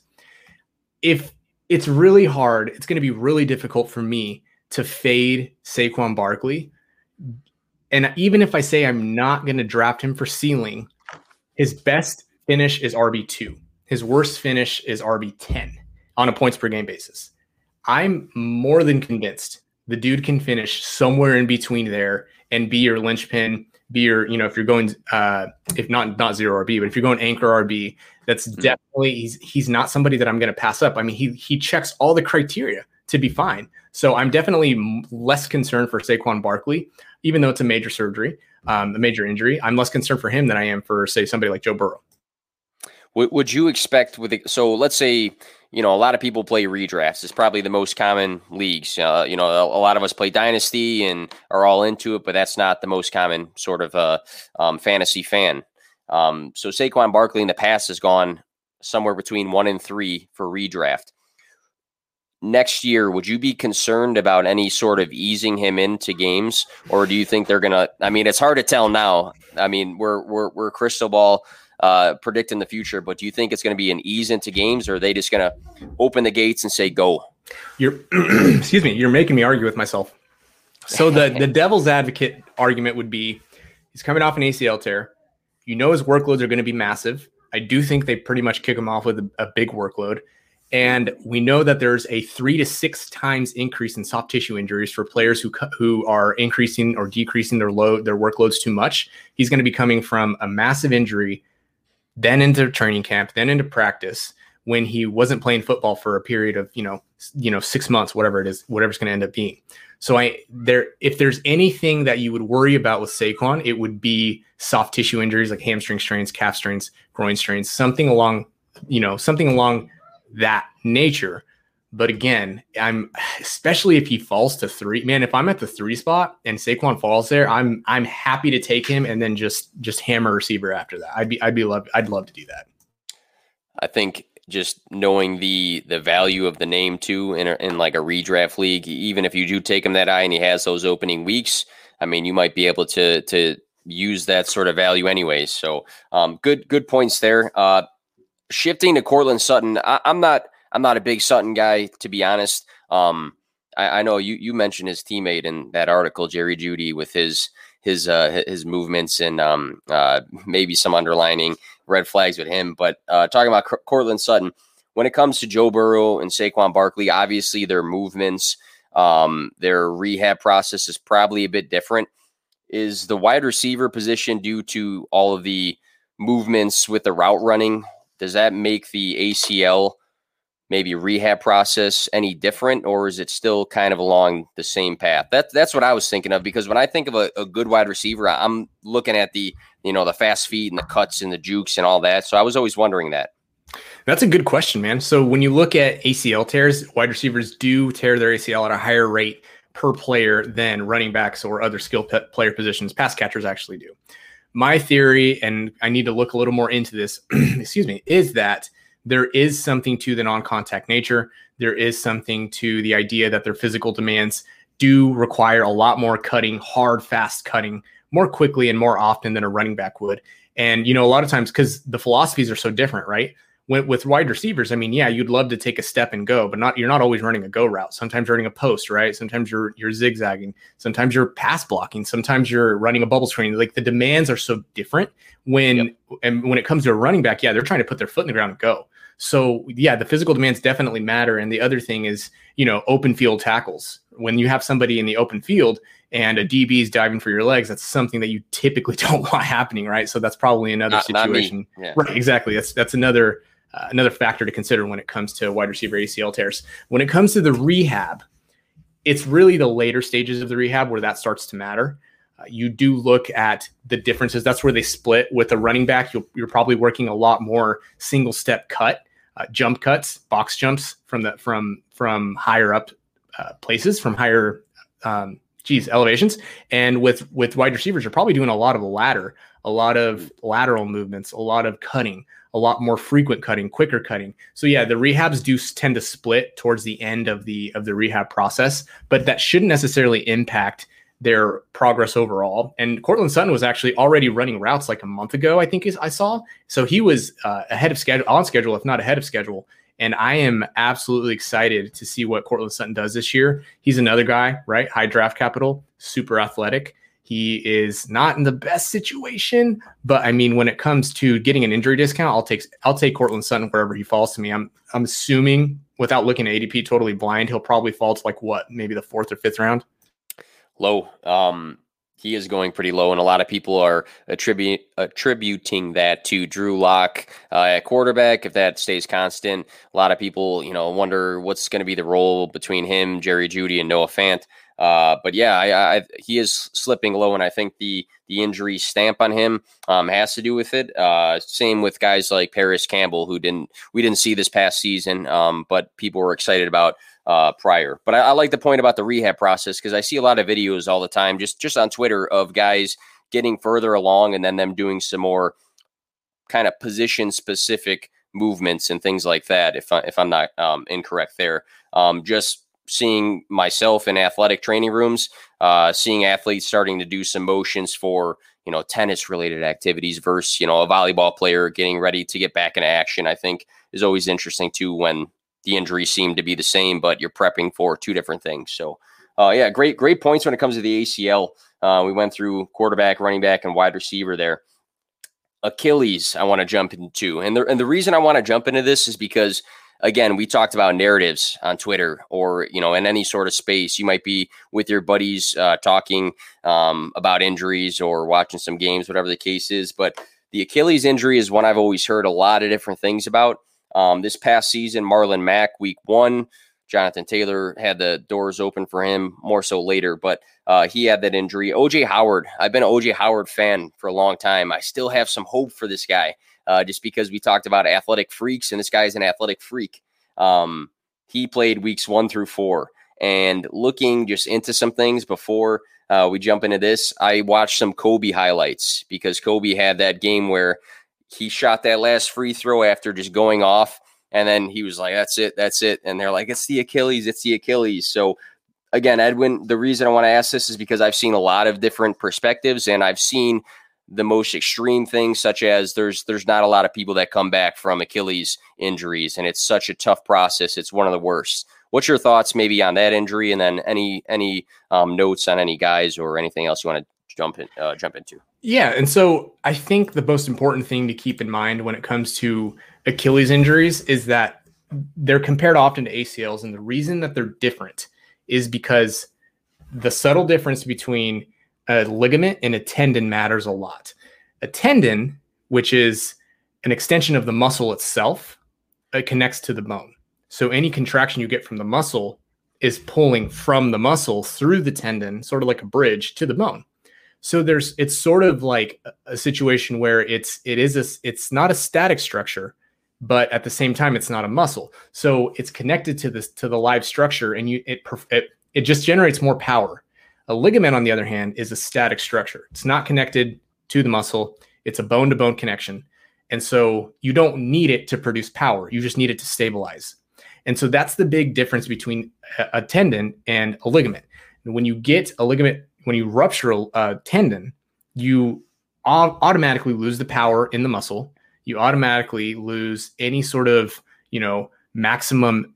If it's really hard. It's going to be really difficult for me to fade Saquon Barkley. And even if I say I'm not going to draft him for ceiling, his best finish is RB2. His worst finish is RB10 on a points per game basis. I'm more than convinced the dude can finish somewhere in between there and be your linchpin, be your, you know, if you're going, uh, if not not zero RB, but if you're going anchor RB, that's mm-hmm. definitely he's he's not somebody that I'm going to pass up. I mean, he he checks all the criteria to be fine. So I'm definitely less concerned for Saquon Barkley, even though it's a major surgery, um, a major injury. I'm less concerned for him than I am for say somebody like Joe Burrow. Would, would you expect with so let's say you know a lot of people play redrafts. It's probably the most common leagues. Uh, you know, a, a, lot of us play dynasty and are all into it, but that's not the most common sort of uh, um, fantasy fan. Um, so Saquon Barkley in the past has gone somewhere between one and three for redraft. Next year, would you be concerned about any sort of easing him into games, or do you think they're gonna? I mean, it's hard to tell now. I mean, we're we're we're crystal ball uh, predicting the future, but do you think it's going to be an ease into games, or are they just going to open the gates and say go? You're *clears throat* excuse me. You're making me argue with myself. So the the *laughs* devil's advocate argument would be he's coming off an ACL tear. You know his workloads are going to be massive. I do think they pretty much kick him off with a, a big workload. And we know that there's a three to six times increase in soft tissue injuries for players who who are increasing or decreasing their load their workloads too much. He's going to be coming from a massive injury, then into training camp, then into practice when he wasn't playing football for a period of you know you know six months, whatever it is, whatever's going to end up being. So I there if there's anything that you would worry about with Saquon, it would be soft tissue injuries like hamstring strains, calf strains, groin strains, something along, you know, something along that nature. But again, I'm especially if he falls to three, man. If I'm at the three spot and Saquon falls there, I'm I'm happy to take him and then just just hammer receiver after that. I'd be I'd be love I'd love to do that. I think just knowing the the value of the name too in a, in like a redraft league, even if you do take him that high and he has those opening weeks, I mean, you might be able to to use that sort of value anyways. So um, good good points there. Uh, shifting to Courtland Sutton, I, am not I'm not a big Sutton guy to be honest. Um, I, I, know you you mentioned his teammate in that article, Jerry Jeudy, with his his uh, his movements and um, uh, maybe some underlining red flags with him. But uh, talking about C- Courtland Sutton, when it comes to Joe Burrow and Saquon Barkley, obviously their movements, um, their rehab process is probably a bit different. Is the wide receiver position due to all of the movements with the route running? Does that make the ACL maybe rehab process any different, or is it still kind of along the same path? That that's what I was thinking of because when I think of a, a good wide receiver, I'm looking at the you know the fast feet and the cuts and the jukes and all that. So I was always wondering that. That's a good question, man. So when you look at ACL tears, wide receivers do tear their ACL at a higher rate per player than running backs or other skill player positions. Pass catchers actually do. My theory, and I need to look a little more into this, *clears throat* excuse me, is that there is something to the non contact nature. There is something to the idea that their physical demands do require a lot more cutting, hard, fast cutting more quickly and more often than a running back would. And, you know, a lot of times because the philosophies are so different, right? When, with wide receivers, I mean, yeah, you'd love to take a step and go, but not you're not always running a go route. Sometimes you're running a post, right? Sometimes you're you're zigzagging. Sometimes you're pass blocking. Sometimes you're running a bubble screen. Like the demands are so different when yep. and when it comes to a running back, yeah, they're trying to put their foot in the ground and go. So yeah, the physical demands definitely matter. And the other thing is, you know, open field tackles. When you have somebody in the open field and a DB is diving for your legs, that's something that you typically *laughs* don't want happening, right? So that's probably another not, situation. Not yeah. Right, exactly. That's that's another uh, another factor to consider when it comes to wide receiver ACL tears. When it comes to the rehab, it's really the later stages of the rehab where that starts to matter. Uh, you do look at the differences. That's where they split with a running back. you are probably working a lot more single step cut uh, jump cuts, box jumps from the from from higher up uh, places, from higher um, geez elevations. And with with wide receivers, you're probably doing a lot of ladder, a lot of lateral movements, a lot of cutting, a lot more frequent cutting, quicker cutting. So yeah, the rehabs do tend to split towards the end of the of the rehab process, but that shouldn't necessarily impact their progress overall. And Courtland Sutton was actually already running routes like a month ago, I think is I saw. So he was uh, ahead of schedule, on schedule, if not ahead of schedule. And I am absolutely excited to see what Courtland Sutton does this year. He's another guy, right? High draft capital, super athletic. He is not in the best situation, but I mean, when it comes to getting an injury discount, I'll take I'll take Courtland Sutton wherever he falls to me. I'm I'm assuming without looking at ADP totally blind, he'll probably fall to like what, maybe the fourth or fifth round low. Um, he is going pretty low, and a lot of people are attribute, attributing that to Drew Lock uh, at quarterback. If that stays constant, a lot of people, you know, wonder what's going to be the role between him, Jerry Jeudy, and Noah Fant. Uh, but yeah, I, I, he is slipping low, and I think the the injury stamp on him um, has to do with it. Uh, same with guys like Parris Campbell, who didn't we didn't see this past season, um, but people were excited about uh, prior. But I, I like the point about the rehab process because I see a lot of videos all the time, just just on Twitter, of guys getting further along and then them doing some more kind of position specific movements and things like that. If I, if I'm not um, incorrect there, um, just seeing myself in athletic training rooms, uh, seeing athletes starting to do some motions for you know tennis related activities versus you know a volleyball player getting ready to get back in action. I think is always interesting too when the injuries seem to be the same, but you're prepping for two different things. So, uh, yeah, great, great points when it comes to the ACL. Uh, we went through quarterback, running back, and wide receiver there. Achilles, I want to jump into, and the and the reason I want to jump into this is because again, we talked about narratives on Twitter or you know in any sort of space. You might be with your buddies uh, talking um, about injuries or watching some games, whatever the case is. But the Achilles injury is one I've always heard a lot of different things about. Um, this past season, Marlon Mack, week one, Jonathan Taylor had the doors open for him more so later, but uh, he had that injury. OJ Howard, I've been an OJ Howard fan for a long time. I still have some hope for this guy uh, just because we talked about athletic freaks, and this guy is an athletic freak. Um, he played weeks one through four. And looking just into some things before uh, we jump into this, I watched some Kobe highlights because Kobe had that game where he shot that last free throw after just going off And then he was like, "That's it, that's it." And they're like, "It's the Achilles, it's the Achilles." So again, Edwin, the reason I want to ask this is because I've seen a lot of different perspectives, and I've seen the most extreme things, such as there's there's not a lot of people that come back from Achilles injuries, and it's such a tough process. It's one of the worst. What's your thoughts maybe on that injury, and then any any um, notes on any guys or anything else you want to jump in uh, jump into? Yeah, and so I think the most important thing to keep in mind when it comes to Achilles injuries is that they're compared often to ACLs, and the reason that they're different is because the subtle difference between a ligament and a tendon matters a lot. A tendon, which is an extension of the muscle itself, it connects to the bone. So any contraction you get from the muscle is pulling from the muscle through the tendon, sort of like a bridge to the bone. So there's it's sort of like a situation where it's it is a it's not a static structure, but at the same time it's not a muscle. So it's connected to this to the live structure, and you it it it just generates more power. A ligament, on the other hand, is a static structure. It's not connected to the muscle. It's a bone to bone connection. And so you don't need it to produce power. You just need it to stabilize. And so that's the big difference between a, tendon and a ligament. when you get a ligament, when you rupture a, tendon, you automatically lose the power in the muscle. You automatically lose any sort of, you know, maximum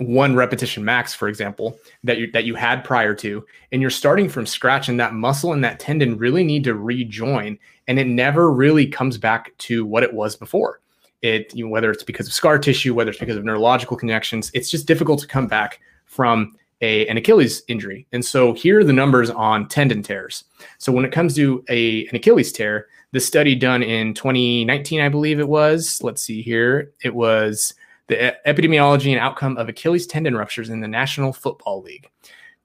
one repetition max, for example, that you that you had prior to, and you're starting from scratch, and that muscle and that tendon really need to rejoin, and it never really comes back to what it was before. It you know, whether it's because of scar tissue, whether it's because of neurological connections, it's just difficult to come back from a, an Achilles injury. And so here are the numbers on tendon tears. So when it comes to a an Achilles tear, the study done in 2019, I believe it was. Let's see here, it was the epidemiology and outcome of Achilles tendon ruptures in the National Football League.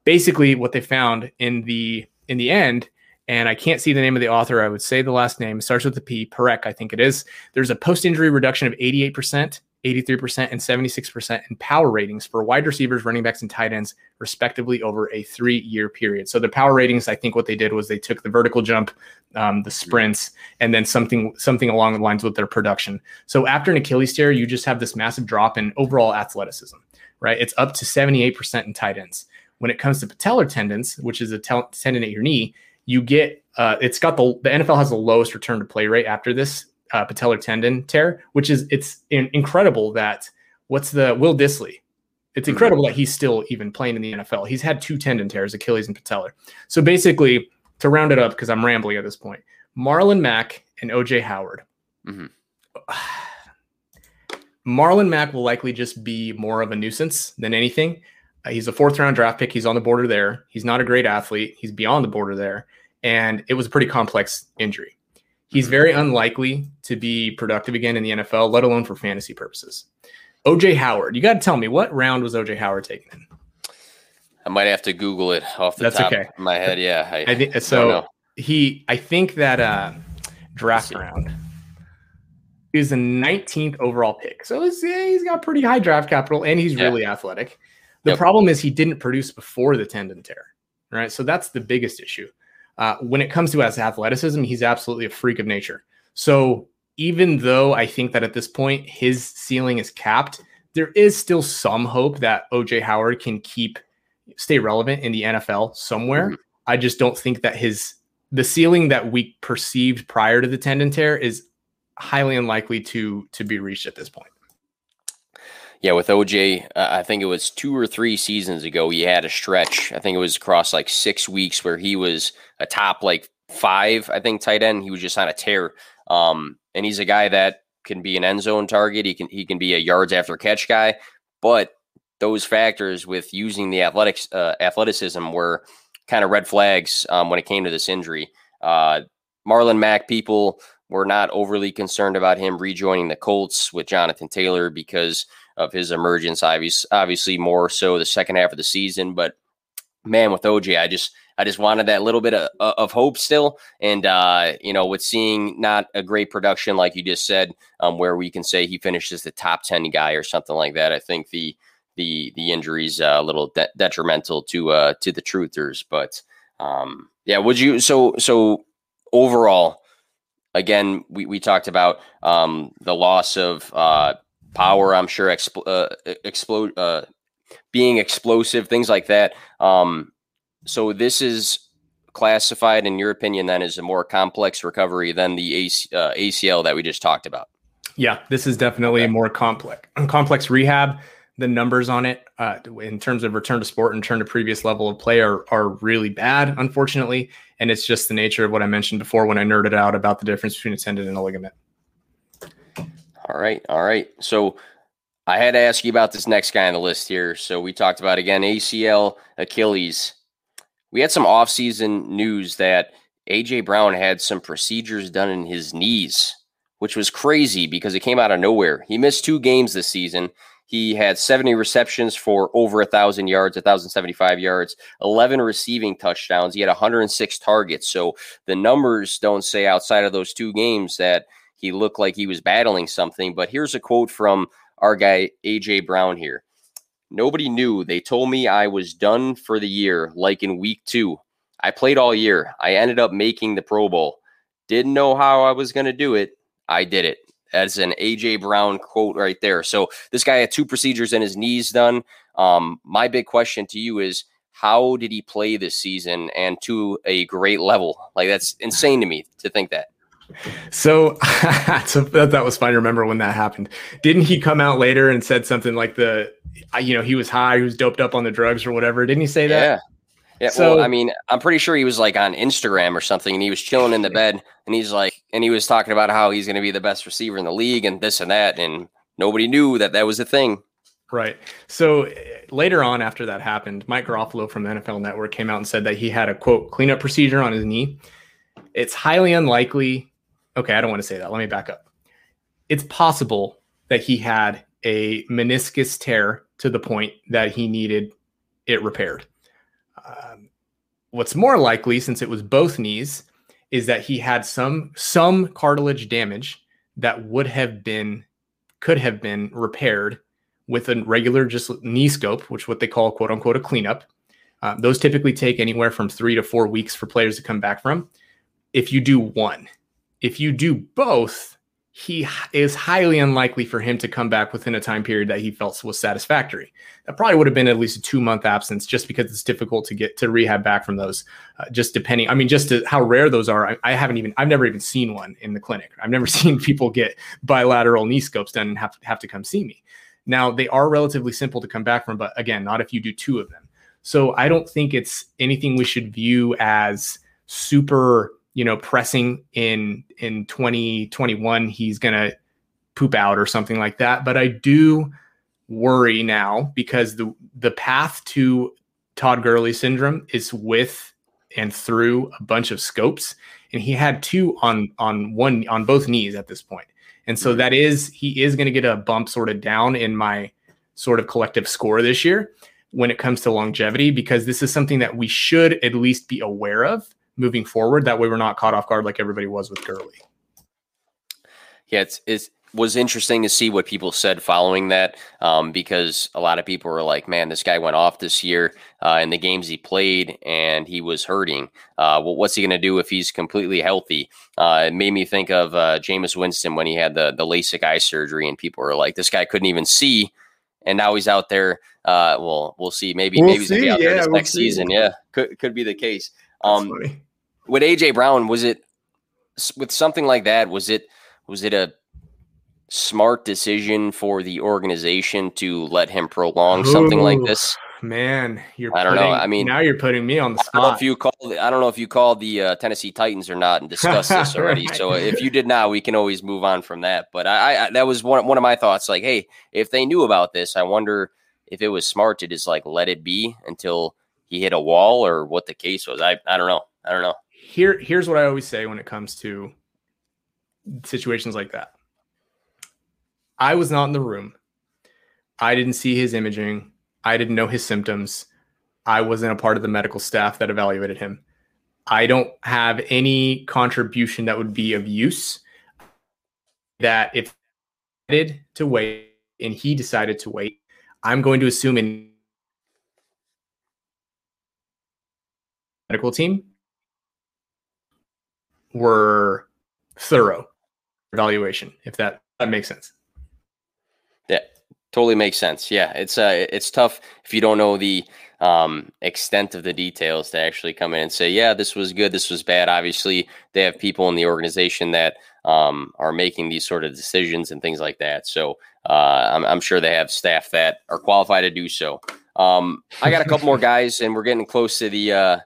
Basically, what they found in the in the end, and I can't see the name of the author. I would say the last name starts with a P. Parekh, I think it is. There's a post-injury reduction of 88%, 83%, and 76% in power ratings for wide receivers, running backs, and tight ends, respectively, over a three-year period. So the power ratings, I think what they did was they took the vertical jump, um, the sprints, and then something something along the lines with their production. So after an Achilles tear, you just have this massive drop in overall athleticism, right? It's up to 78% in tight ends. When it comes to patellar tendons, which is a tendon at your knee, you get uh, it's got the the NFL has the lowest return to play rate after this uh, patellar tendon tear, which is it's in, incredible that what's the Will Dissly. It's mm-hmm. incredible that he's still even playing in the NFL. He's had two tendon tears, Achilles and patellar. So basically, to round it up, because I'm rambling at this point, Marlon Mack and OJ Howard. Mm-hmm. *sighs* Marlon Mack will likely just be more of a nuisance than anything. Uh, he's a fourth round draft pick. He's on the border there. He's not a great athlete. He's beyond the border there. And it was a pretty complex injury. He's very unlikely to be productive again in the NFL, let alone for fantasy purposes. OJ Howard, you got to tell me what round was OJ Howard taken in? I might have to Google it off the That's top okay. of my head. Yeah, I, I think so. He, I think that uh, draft round is the 19th overall pick. So yeah, he's got pretty high draft capital and he's yeah. really athletic. The yep. problem is he didn't produce before the tendon tear, right? So that's the biggest issue. Uh, when it comes to his athleticism, he's absolutely a freak of nature. So even though I think that at this point his ceiling is capped, there is still some hope that OJ Howard can keep stay relevant in the NFL somewhere. Mm-hmm. I just don't think that his the ceiling that we perceived prior to the tendon tear is highly unlikely to to be reached at this point. Yeah, with OJ, uh, I think it was two or three seasons ago, he had a stretch. I think it was across like six weeks where he was a top like five, I think, tight end. He was just on a tear. Um, and he's a guy that can be an end zone target. He can he can be a yards after catch guy. But those factors with using the athletics uh, athleticism were kind of red flags um, when it came to this injury. Uh, Marlon Mack people were not overly concerned about him rejoining the Colts with Jonathan Taylor because of his emergence. Obviously, obviously more so the second half of the season. But man, with OJ, I just I just wanted that little bit of, of hope still. And, uh, you know, with seeing not a great production, like you just said, um, where we can say he finishes the top 10 guy or something like that, I think the, the, the injuries uh, a little de- detrimental to, uh, to the truthers. But, um, yeah, would you, so, so overall, again, we, we talked about um, the loss of uh, power. I'm sure expl- uh, explode, uh, being explosive, things like that. Um, so this is classified, in your opinion, then as a more complex recovery than the AC, uh, ACL that we just talked about. Yeah, this is definitely okay. more complex *clears throat* complex rehab. The numbers on it, uh, in terms of return to sport and return to previous level of play, are are really bad, unfortunately. And it's just the nature of what I mentioned before when I nerded out about the difference between a tendon and a ligament. All right, all right. So I had to ask you about this next guy on the list here. So we talked about again ACL, Achilles. We had some offseason news that AJ Brown had some procedures done in his knees which was crazy because it came out of nowhere. He missed two games this season. He had 70 receptions for over a thousand yards, 1,075 yards, 11 receiving touchdowns. He had 106 targets. So the numbers don't say outside of those two games that he looked like he was battling something. But here's a quote from our guy, AJ Brown here. Nobody knew. They told me I was done for the year, like in week two. I played all year. I ended up making the Pro Bowl. Didn't know how I was going to do it. I did it. That's an AJ Brown quote right there. So this guy had two procedures in his knees done. Um, my big question to you is how did he play this season and to a great level? Like that's insane to me to think that. So, *laughs* so that, that was fun. to remember when that happened. Didn't he come out later and said something like the, you know, he was high, he was doped up on the drugs or whatever? Didn't he say that? Yeah. Yeah, so, well, I mean, I'm pretty sure he was like on Instagram or something, and he was chilling in the *laughs* bed, and he's like, and he was talking about how he's going to be the best receiver in the league, and this and that, and nobody knew that that was a thing. Right. So eh, later on, after that happened, Mike Garafolo from the NFL Network came out and said that he had a quote cleanup procedure on his knee. It's highly unlikely. Okay, I don't want to say that. Let me back up. It's possible that he had a meniscus tear to the point that he needed it repaired. Um, what's more likely, since it was both knees, is that he had some some cartilage damage that would have been could have been repaired with a regular just knee scope, which what they call quote unquote a cleanup. Uh, those typically take anywhere from three to four weeks for players to come back from. If you do one, if you do both, he is highly unlikely for him to come back within a time period that he felt was satisfactory. That probably would have been at least a two month absence just because it's difficult to get to rehab back from those. Uh, just depending, I mean, just how rare those are. I, I, haven't even, I've never even seen one in the clinic. I've never *laughs* seen people get bilateral knee scopes done and have, have to come see me. Now, they are relatively simple to come back from, but again, not if you do two of them. So I don't think it's anything we should view as super you know, pressing in in 2021, he's gonna poop out or something like that. But I do worry now because the the path to Todd Gurley syndrome is with and through a bunch of scopes, and he had two on on one on both knees at this point. And so mm-hmm. that is he is going to get a bump sort of down in my sort of collective score this year when it comes to longevity because this is something that we should at least be aware of moving forward. That way, we're not caught off guard like everybody was with Gurley. Yeah, it's, it was interesting to see what people said following that um, because a lot of people were like, man, this guy went off this year uh, in the games he played and he was hurting. Uh, well, what's he going to do if he's completely healthy? Uh, it made me think of uh, Jameis Winston when he had the, the LASIK eye surgery and people were like, this guy couldn't even see. And now he's out there. Uh, well, we'll see. Maybe we'll maybe he's gonna be out yeah, there this we'll next see. season. Yeah, could could be the case. Um, with AJ Brown, was it with something like that? Was it was it a smart decision for the organization to let him prolong Ooh, something like this? Man, you're I don't putting, know. I mean, now you're putting me on the spot. I don't know if you called. I don't know if you called the uh, Tennessee Titans or not and discussed this *laughs* already. right. So if you did not, we can always move on from that. But I, I, that was one one of my thoughts. Like, hey, if they knew about this, I wonder if it was smart to just like let it be until he hit a wall or what the case was. I I don't know. I don't know here here's what I always say when it comes to situations like that. I was not in the room. I didn't see his imaging. I didn't know his symptoms. I wasn't a part of the medical staff that evaluated him. I don't have any contribution that would be of use. That if did to wait and he decided to wait, I'm going to assume in medical team were thorough evaluation, if that, that makes sense. Yeah, totally makes sense. Yeah, it's uh, it's tough if you don't know the um, extent of the details to actually come in and say, yeah, this was good, this was bad. Obviously, they have people in the organization that um, are making these sort of decisions and things like that. So uh, I'm, I'm, sure they have staff that are qualified to do so. Um, I got a couple more *laughs* guys, and we're getting close to the uh,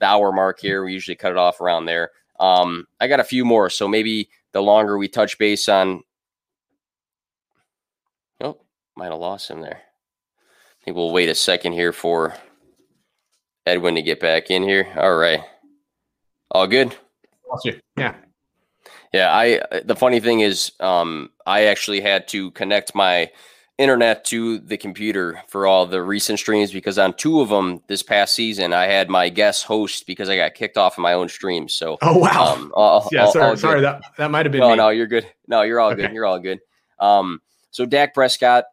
the hour mark here. We usually cut it off around there. Um, I got a few more, so maybe the longer we touch base on. Oh, might have lost him there. I think we'll wait a second here for Edwin to get back in here. All right. All good? Yeah. Yeah, I the funny thing is um I actually had to connect my internet to the computer for all the recent streams because on two of them this past season I had my guest host because I got kicked off of my own stream. So oh wow, um, all, yeah, all, sorry, all sorry that that might have been. No, me. no, you're good. No, you're all okay. good. You're all good. Um, so Dak Prescott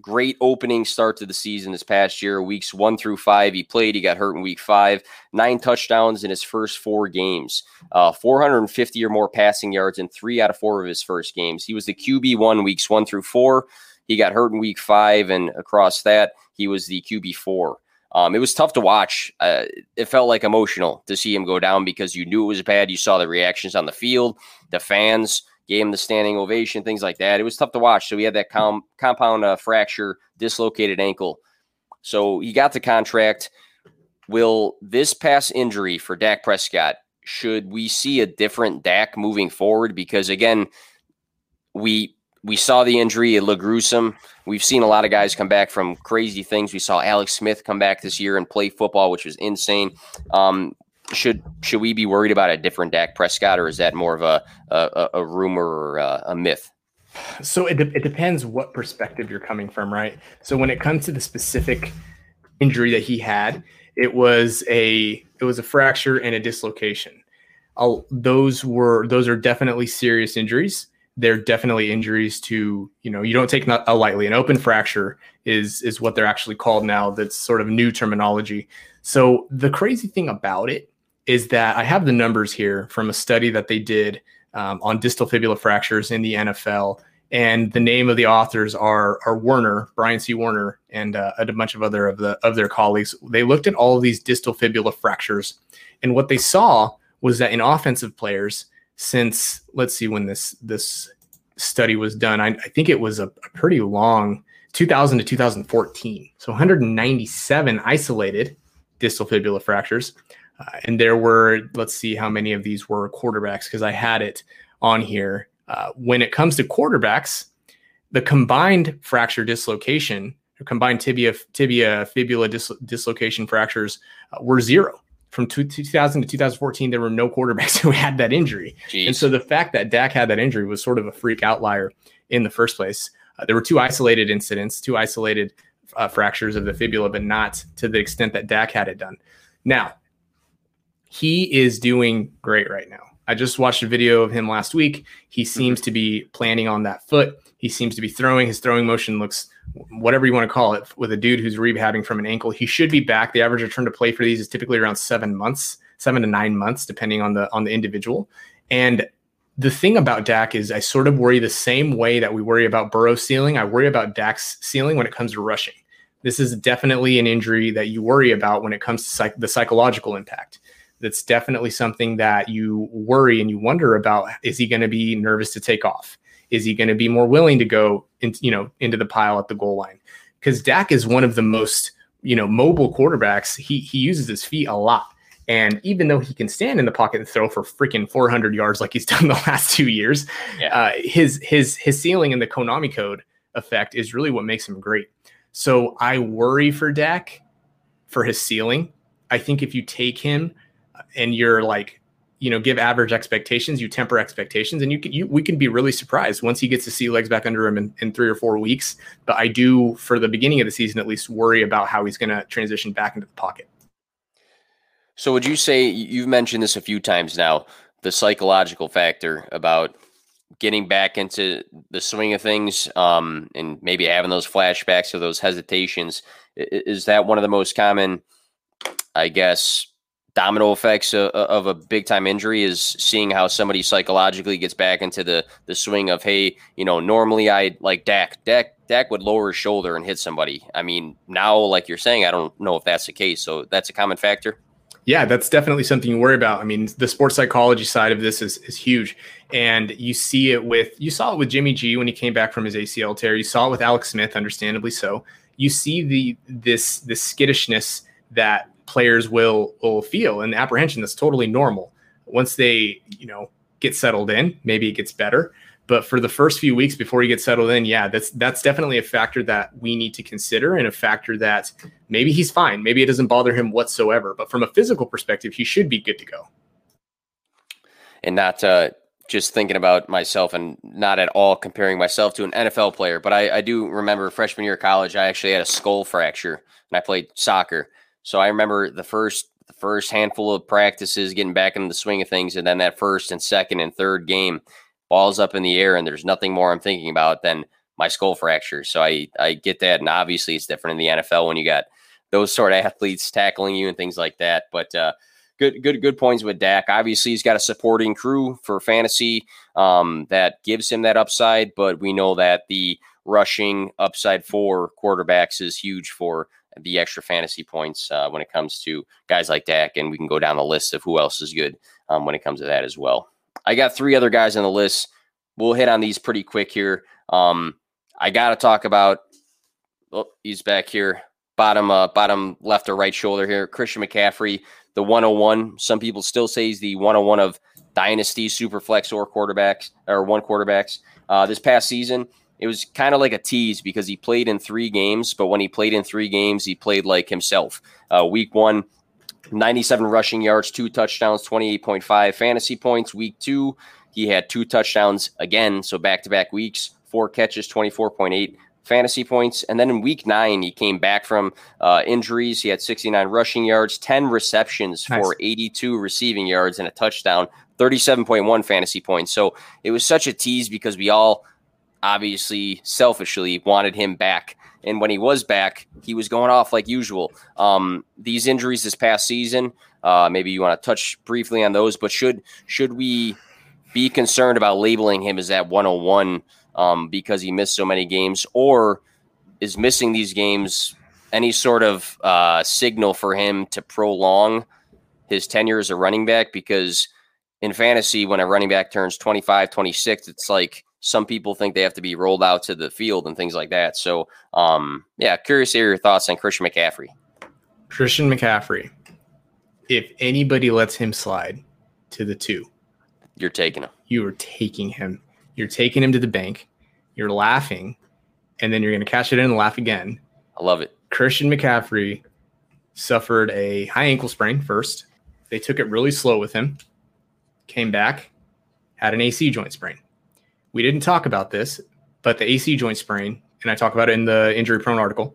great opening start to the season this past year. Weeks one through five, he played. He got hurt in week five. Nine touchdowns in his first four games, uh, 450 or more passing yards in three out of four of his first games. He was the QB one weeks one through four. He got hurt in week five, and across that, he was the QB four. Um, it was tough to watch. Uh, it felt like emotional to see him go down because you knew it was bad. You saw the reactions on the field, the fans gave him the standing ovation, things like that. It was tough to watch. So he had that com- compound uh, fracture, dislocated ankle. So he got the contract. Will this pass injury for Dak Prescott? Should we see a different Dak moving forward? Because again, we we saw the injury; it looked gruesome. We've seen a lot of guys come back from crazy things. We saw Alex Smith come back this year and play football, which was insane. Um, should should we be worried about a different Dak Prescott, or is that more of a a, a rumor or a, a myth? So it, de- it depends what perspective you're coming from, right? So when it comes to the specific injury that he had, it was a it was a fracture and a dislocation. I'll, those were those are definitely serious injuries. They're definitely injuries to you know you don't take a lightly. An open fracture is is what they're actually called now. That's sort of new terminology. So the crazy thing about it is that I have the numbers here from a study that they did um, on distal fibula fractures in the NFL. And the name of the authors are, are Werner, Brian C. Werner, and uh, a bunch of other of the of their colleagues. They looked at all of these distal fibula fractures, and what they saw was that in offensive players, since let's see when this this study was done, I, I think it was a, a pretty long 2000 to 2014. So 197 isolated distal fibula fractures. Uh, and there were, let's see how many of these were quarterbacks because I had it on here. Uh, when it comes to quarterbacks, the combined fracture dislocation, combined tibia tibia fibula dis- dislocation fractures uh, were zero. From 2000 to 2014, there were no quarterbacks *laughs* who had that injury. Jeez. And so the fact that Dak had that injury was sort of a freak outlier in the first place. Uh, there were two isolated incidents, two isolated uh, fractures of the fibula, but not to the extent that Dak had it done. Now, he is doing great right now. I just watched a video of him last week. He mm-hmm. seems to be planning on that foot. He seems to be throwing. His throwing motion looks whatever you want to call it with a dude who's rehabbing from an ankle. He should be back. The average return to play for these is typically around seven months, seven to nine months, depending on the on the individual. And the thing about Dak is I sort of worry the same way that we worry about Burrow's ceiling. I worry about Dak's ceiling when it comes to rushing. This is definitely an injury that you worry about when it comes to psych- the psychological impact that's definitely something that you worry and you wonder about. Is he going to be nervous to take off? Is he going to be more willing to go in, you know, into the pile at the goal line? Because Dak is one of the most, you know, mobile quarterbacks. He he uses his feet a lot. And even though he can stand in the pocket and throw for freaking 400 yards like he's *laughs* done the last two years, yeah. uh, his his his ceiling in the Konami code effect is really what makes him great. So I worry for Dak for his ceiling. I think if you take him and you're like you know give average expectations you temper expectations and you can you we can be really surprised once he gets to see legs back under him in, in three or four weeks. But i do for the beginning of the season at least worry about how he's going to transition back into the pocket. So would you say you've mentioned this a few times now the psychological factor about getting back into the swing of things um, and maybe having those flashbacks or those hesitations is that one of the most common i guess domino effects of, of a big time injury is seeing how somebody psychologically gets back into the the swing of hey you know normally I like Dak Dak Dak would lower his shoulder and hit somebody. I mean, now, like you're saying, I don't know if that's the case. So that's a common factor. Yeah, that's definitely something you worry about. I mean, the sports psychology side of this is, is huge. And you see it with, you saw it with Jimmy G when he came back from his ACL tear. You saw it with Alex Smith, understandably so. You see the, this, this skittishness that players will, will feel and apprehension that's totally normal. Once they, you know, get settled in, maybe it gets better. But for the first few weeks before you get settled in, yeah, that's that's definitely a factor that we need to consider and a factor that maybe he's fine, maybe it doesn't bother him whatsoever. But from a physical perspective, he should be good to go. And not uh, just thinking about myself and not at all comparing myself to an NFL player, but I, I do remember freshman year of college, I actually had a skull fracture and I played soccer. So I remember the first the first handful of practices, getting back into the swing of things, and then that first and second and third game, balls up in the air, and there's nothing more I'm thinking about than my skull fracture. So I I get that, and obviously it's different in the NFL when you got those sort of *laughs* athletes tackling you and things like that. But uh, good good good points with Dak. Obviously, he's got a supporting crew for fantasy um, that gives him that upside, but we know that the rushing upside for quarterbacks is huge for the extra fantasy points uh, when it comes to guys like Dak, and we can go down the list of who else is good um, when it comes to that as well. I got three other guys on the list. We'll hit on these pretty quick here. Um, I got to talk about. Oh, he's back here, bottom uh, bottom left or right shoulder here. Christian McCaffrey, the 101. Some people still say he's the 101 of dynasty superflex or quarterbacks or one quarterbacks. Uh, this past season, it was kind of like a tease because he played in three games, but when he played in three games, he played like himself. Uh, week one, 97 rushing yards, two touchdowns, 28.5 fantasy points. Week two, he had two touchdowns again, so back to back weeks, four catches, 24.8 fantasy points. And then in week nine, he came back from uh, injuries. He had 69 rushing yards, 10 receptions nice. for 82 receiving yards, and a touchdown, 37.1 fantasy points. So it was such a tease because we all obviously selfishly wanted him back. And when he was back, he was going off like usual. Um, these injuries this past season, uh, maybe you want to touch briefly on those, but should should we be concerned about labeling him as that 101 um, because he missed so many games, or is missing these games any sort of uh, signal for him to prolong his tenure as a running back? Because in fantasy, when a running back turns 25, 26, it's like some people think they have to be rolled out to the field and things like that. So, um, yeah, curious to hear your thoughts on Christian McCaffrey. Christian McCaffrey, if anybody lets him slide to the two, you're taking him. You are taking him. You're taking him to the bank. You're laughing, and then you're going to catch it in and laugh again. I love it. Christian McCaffrey suffered a high ankle sprain first. They took it really slow with him, came back, had an AC joint sprain we didn't talk about this, but the AC joint sprain, and I talk about it in the injury prone article,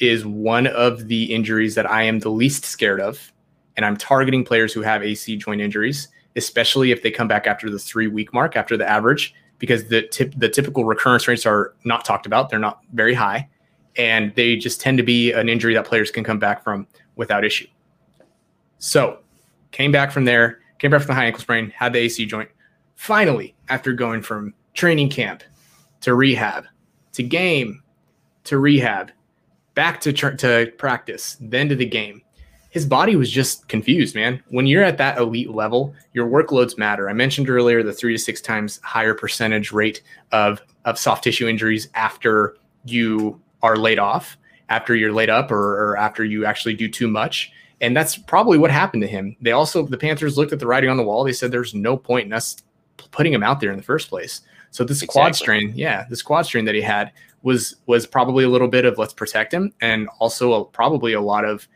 is one of the injuries that I am the least scared of. And I'm targeting players who have AC joint injuries, especially if they come back after the three week mark, after the average, because the tip, the typical recurrence rates are not talked about. They're not very high. And they just tend to be an injury that players can come back from without issue. So came back from there, came back from the high ankle sprain, had the AC joint, finally, after going from training camp to rehab to game to rehab, back to, tr- to practice, then to the game, his body was just confused, man. When you're at that elite level, your workloads matter. I mentioned earlier the three to six times higher percentage rate of, of soft tissue injuries after you are laid off, after you're laid up, or, or after you actually do too much. And that's probably what happened to him. They also, the Panthers looked at the writing on the wall. They said there's no point in us putting him out there in the first place. So this exactly. quad strain, yeah, this quad strain that he had was was probably a little bit of let's protect him, and also a, probably a lot of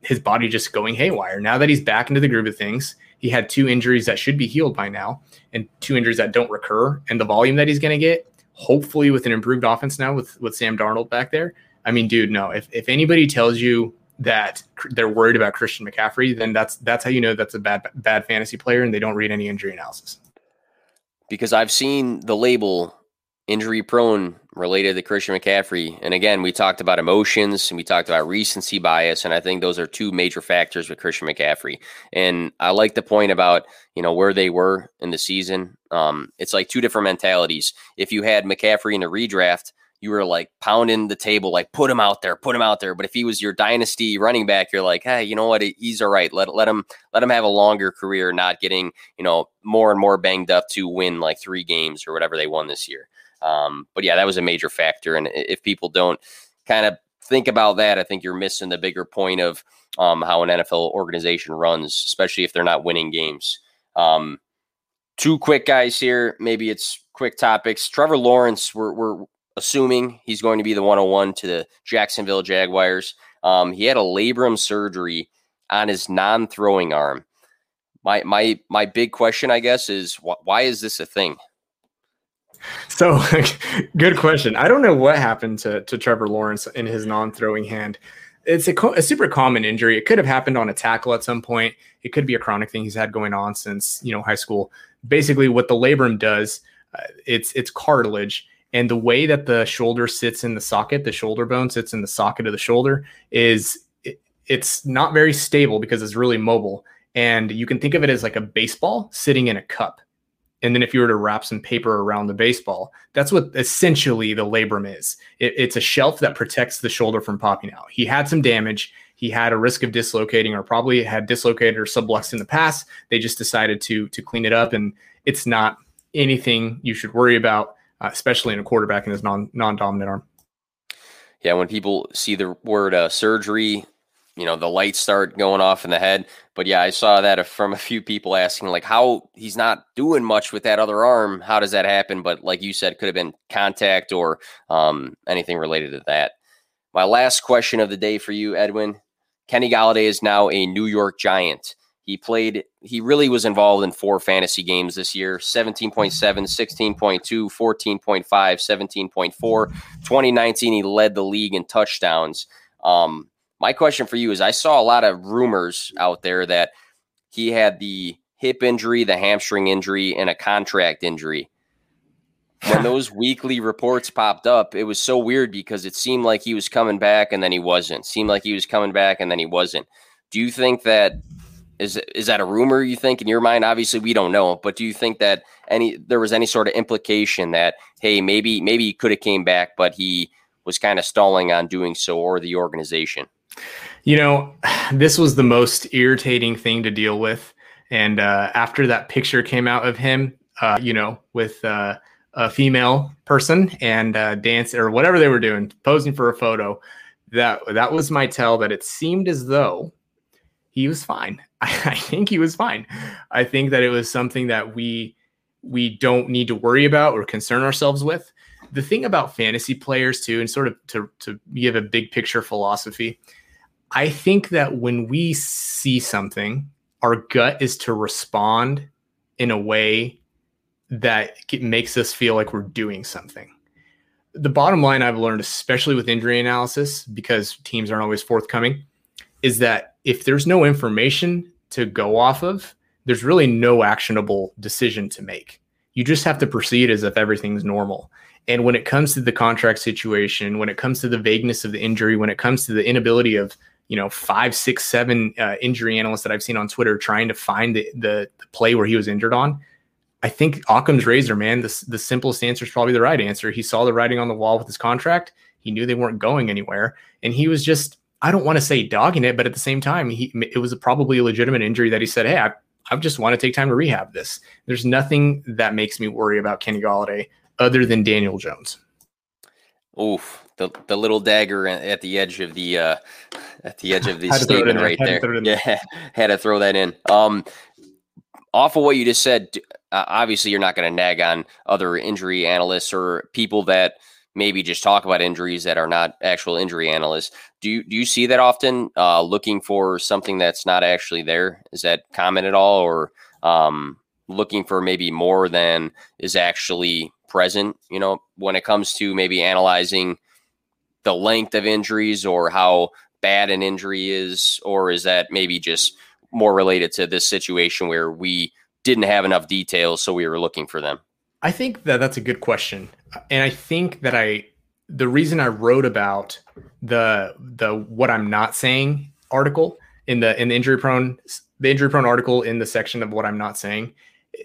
his body just going haywire. Now that he's back into the groove of things, he had two injuries that should be healed by now, and two injuries that don't recur, and the volume that he's going to get, hopefully with an improved offense now with with Sam Darnold back there. I mean, dude, no. If if anybody tells you that they're worried about Christian McCaffrey, then that's that's how you know that's a bad bad fantasy player, and they don't read any injury analysis because I've seen the label injury prone related to Christian McCaffrey. And again, we talked about emotions and we talked about recency bias. And I think those are two major factors with Christian McCaffrey. And I like the point about, you know, where they were in the season. Um, it's like two different mentalities. If you had McCaffrey in a redraft, you were like pounding the table, like put him out there, put him out there. But if he was your dynasty running back, you're like, hey, you know what? He's all right. Let let him let him have a longer career, not getting you know more and more banged up to win like three games or whatever they won this year. Um, but yeah, that was a major factor. And if people don't kind of think about that, I think you're missing the bigger point of um, how an NFL organization runs, especially if they're not winning games. Um, two quick guys here. Maybe it's quick topics. Trevor Lawrence, we're, we're assuming he's going to be the 101 to the Jacksonville Jaguars. Um, he had a labrum surgery on his non-throwing arm. My my my big question, I guess, is wh- why is this a thing? So, *laughs* good question. I don't know what happened to to Trevor Lawrence in his non-throwing hand. It's a, a, super common injury. It could have happened on a tackle at some point. It could be a chronic thing he's had going on since you know high school. Basically, what the labrum does, uh, it's it's cartilage, and the way that the shoulder sits in the socket, the shoulder bone sits in the socket of the shoulder, is it, it's not very stable because it's really mobile. And you can think of it as like a baseball sitting in a cup. And then if you were to wrap some paper around the baseball, that's what essentially the labrum is. It, it's a shelf that protects the shoulder from popping out. He had some damage. He had a risk of dislocating, or probably had dislocated or subluxed in the past. They just decided to to clean it up, and it's not anything you should worry about uh, especially in a quarterback in his non non dominant arm. Yeah, when people see the word uh, surgery, you know the lights start going off in the head. But yeah, I saw that from a few people asking like how he's not doing much with that other arm. How does that happen? But like you said, could have been contact or um, anything related to that. My last question of the day for you, Edwin. Kenny Golladay is now a New York Giant. He played, he really was involved in four fantasy games this year 17.7, 16.2, 14.5, 17.4. 2019, he led the league in touchdowns. Um, my question for you is I saw a lot of rumors out there that he had the hip injury, the hamstring injury, and a contract injury. When *laughs* those weekly reports popped up, it was so weird because it seemed like he was coming back and then he wasn't. Seemed like he was coming back and then he wasn't. Do you think that is is that a rumor you think in your mind? Obviously, we don't know, but do you think that any there was any sort of implication that hey, maybe maybe he could have came back, but he was kind of stalling on doing so, or the organization? You know, *sighs* this was the most irritating thing to deal with. And uh, after that picture came out of him, uh, you know, with uh, a female person and uh, dance or whatever they were doing, posing for a photo, that that was my tell that it seemed as though he was fine. *laughs* I think he was fine. I think that it was something that we we don't need to worry about or concern ourselves with. The thing about fantasy players too, and sort of to to give a big picture philosophy, I think that when we see something, our gut is to respond in a way that makes us feel like we're doing something. The bottom line I've learned, especially with injury analysis, because teams aren't always forthcoming, is that if there's no information to go off of, there's really no actionable decision to make. You just have to proceed as if everything's normal. And when it comes to the contract situation, when it comes to the vagueness of the injury, when it comes to the inability of you know five, six, seven uh, injury analysts that I've seen on Twitter trying to find the, the, the play where he was injured on, I think Occam's razor, man. The the simplest answer is probably the right answer. He saw the writing on the wall with his contract. He knew they weren't going anywhere, and he was just I don't want to say dogging it, but at the same time, he it was a probably a legitimate injury that he said, "Hey, I, I just want to take time to rehab this." There's nothing that makes me worry about Kenny Golladay other than Daniel Jones. Oof, the the little dagger at the edge of the uh, at the edge of the statement right there. Yeah, *laughs* had to throw that in. Um, off of what you just said, uh, obviously you're not going to nag on other injury analysts or people that maybe just talk about injuries that are not actual injury analysts. Do you do you see that often? Uh, looking for something that's not actually there. Is that common at all, or um, looking for maybe more than is actually present? You know, when it comes to maybe analyzing the length of injuries or how bad an injury is, or is that maybe just more related to this situation where we didn't have enough details, so we were looking for them? I think that that's a good question, and I think that I the reason I wrote about the the what I'm not saying article in the in the injury prone the injury prone article in the section of what I'm not saying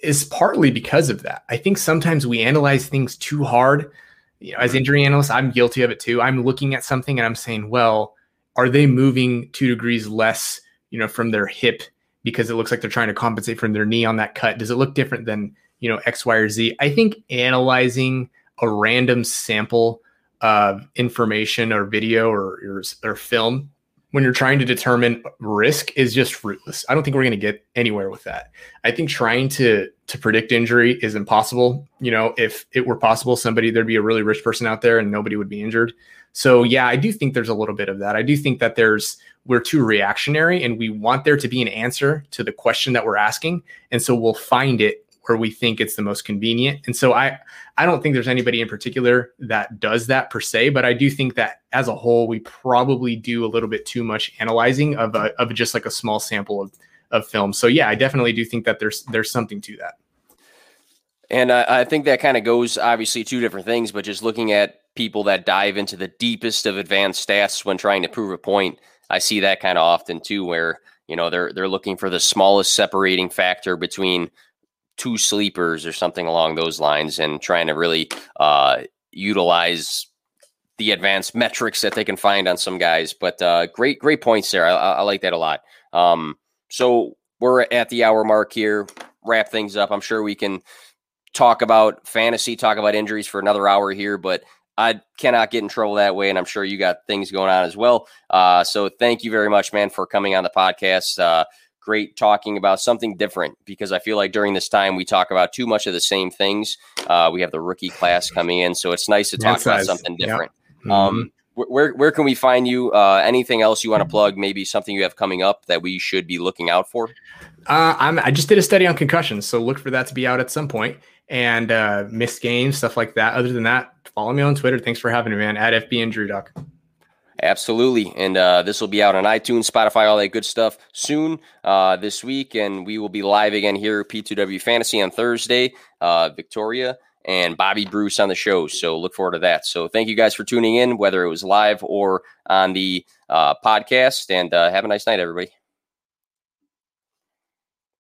is partly because of that. I think sometimes we analyze things too hard you know, as mm-hmm. injury analysts, I'm guilty of it too. I'm looking at something and I'm saying, well, are they moving two degrees less, you know, from their hip because it looks like they're trying to compensate from their knee on that cut? Does it look different than, you know, X, Y, or Z? I think analyzing a random sample of information or video or, or, or film when you're trying to determine risk is just fruitless. I don't think we're going to get anywhere with that. I think trying to to predict injury is impossible. You know, if it were possible, somebody there'd be a really rich person out there and nobody would be injured. So yeah, I do think there's a little bit of that. I do think that there's we're too reactionary and we want there to be an answer to the question that we're asking, and so we'll find it where we think it's the most convenient. And so I I don't think there's anybody in particular that does that per se, but I do think that as a whole we probably do a little bit too much analyzing of a, of just like a small sample of of film. So yeah, I definitely do think that there's there's something to that. And I, I think that kind of goes obviously two different things, but just looking at people that dive into the deepest of advanced stats when trying to prove a point, I see that kind of often too, where you know they're they're looking for the smallest separating factor between two sleepers or something along those lines, and trying to really uh, utilize the advanced metrics that they can find on some guys. But uh, great, great points there. I, I like that a lot. Um, so we're at the hour mark here. Wrap things up. I'm sure we can talk about fantasy, talk about injuries for another hour here, but I cannot get in trouble that way. And I'm sure you got things going on as well. Uh, so thank you very much, man, for coming on the podcast. Uh, great talking about something different because I feel like during this time we talk about too much of the same things. Uh, we have the rookie class coming in, so it's nice to talk about something different. Yep. Um, mm-hmm. Um, where where can we find you? Uh, anything else you want to plug? Maybe something you have coming up that we should be looking out for. Uh, I'm, I just did a study on concussions, so look for that to be out at some point and uh, missed games, stuff like that. Other than that, follow me on Twitter. Thanks for having me, man. At FP Injury Doc. Absolutely. And uh, this will be out on iTunes, Spotify, all that good stuff soon uh, this week. And we will be live again here P2W Fantasy on Thursday. Uh, Victoria and Bobby Bruce on the show. So look forward to that. So thank you guys for tuning in, whether it was live or on the uh, podcast. And uh, have a nice night, everybody.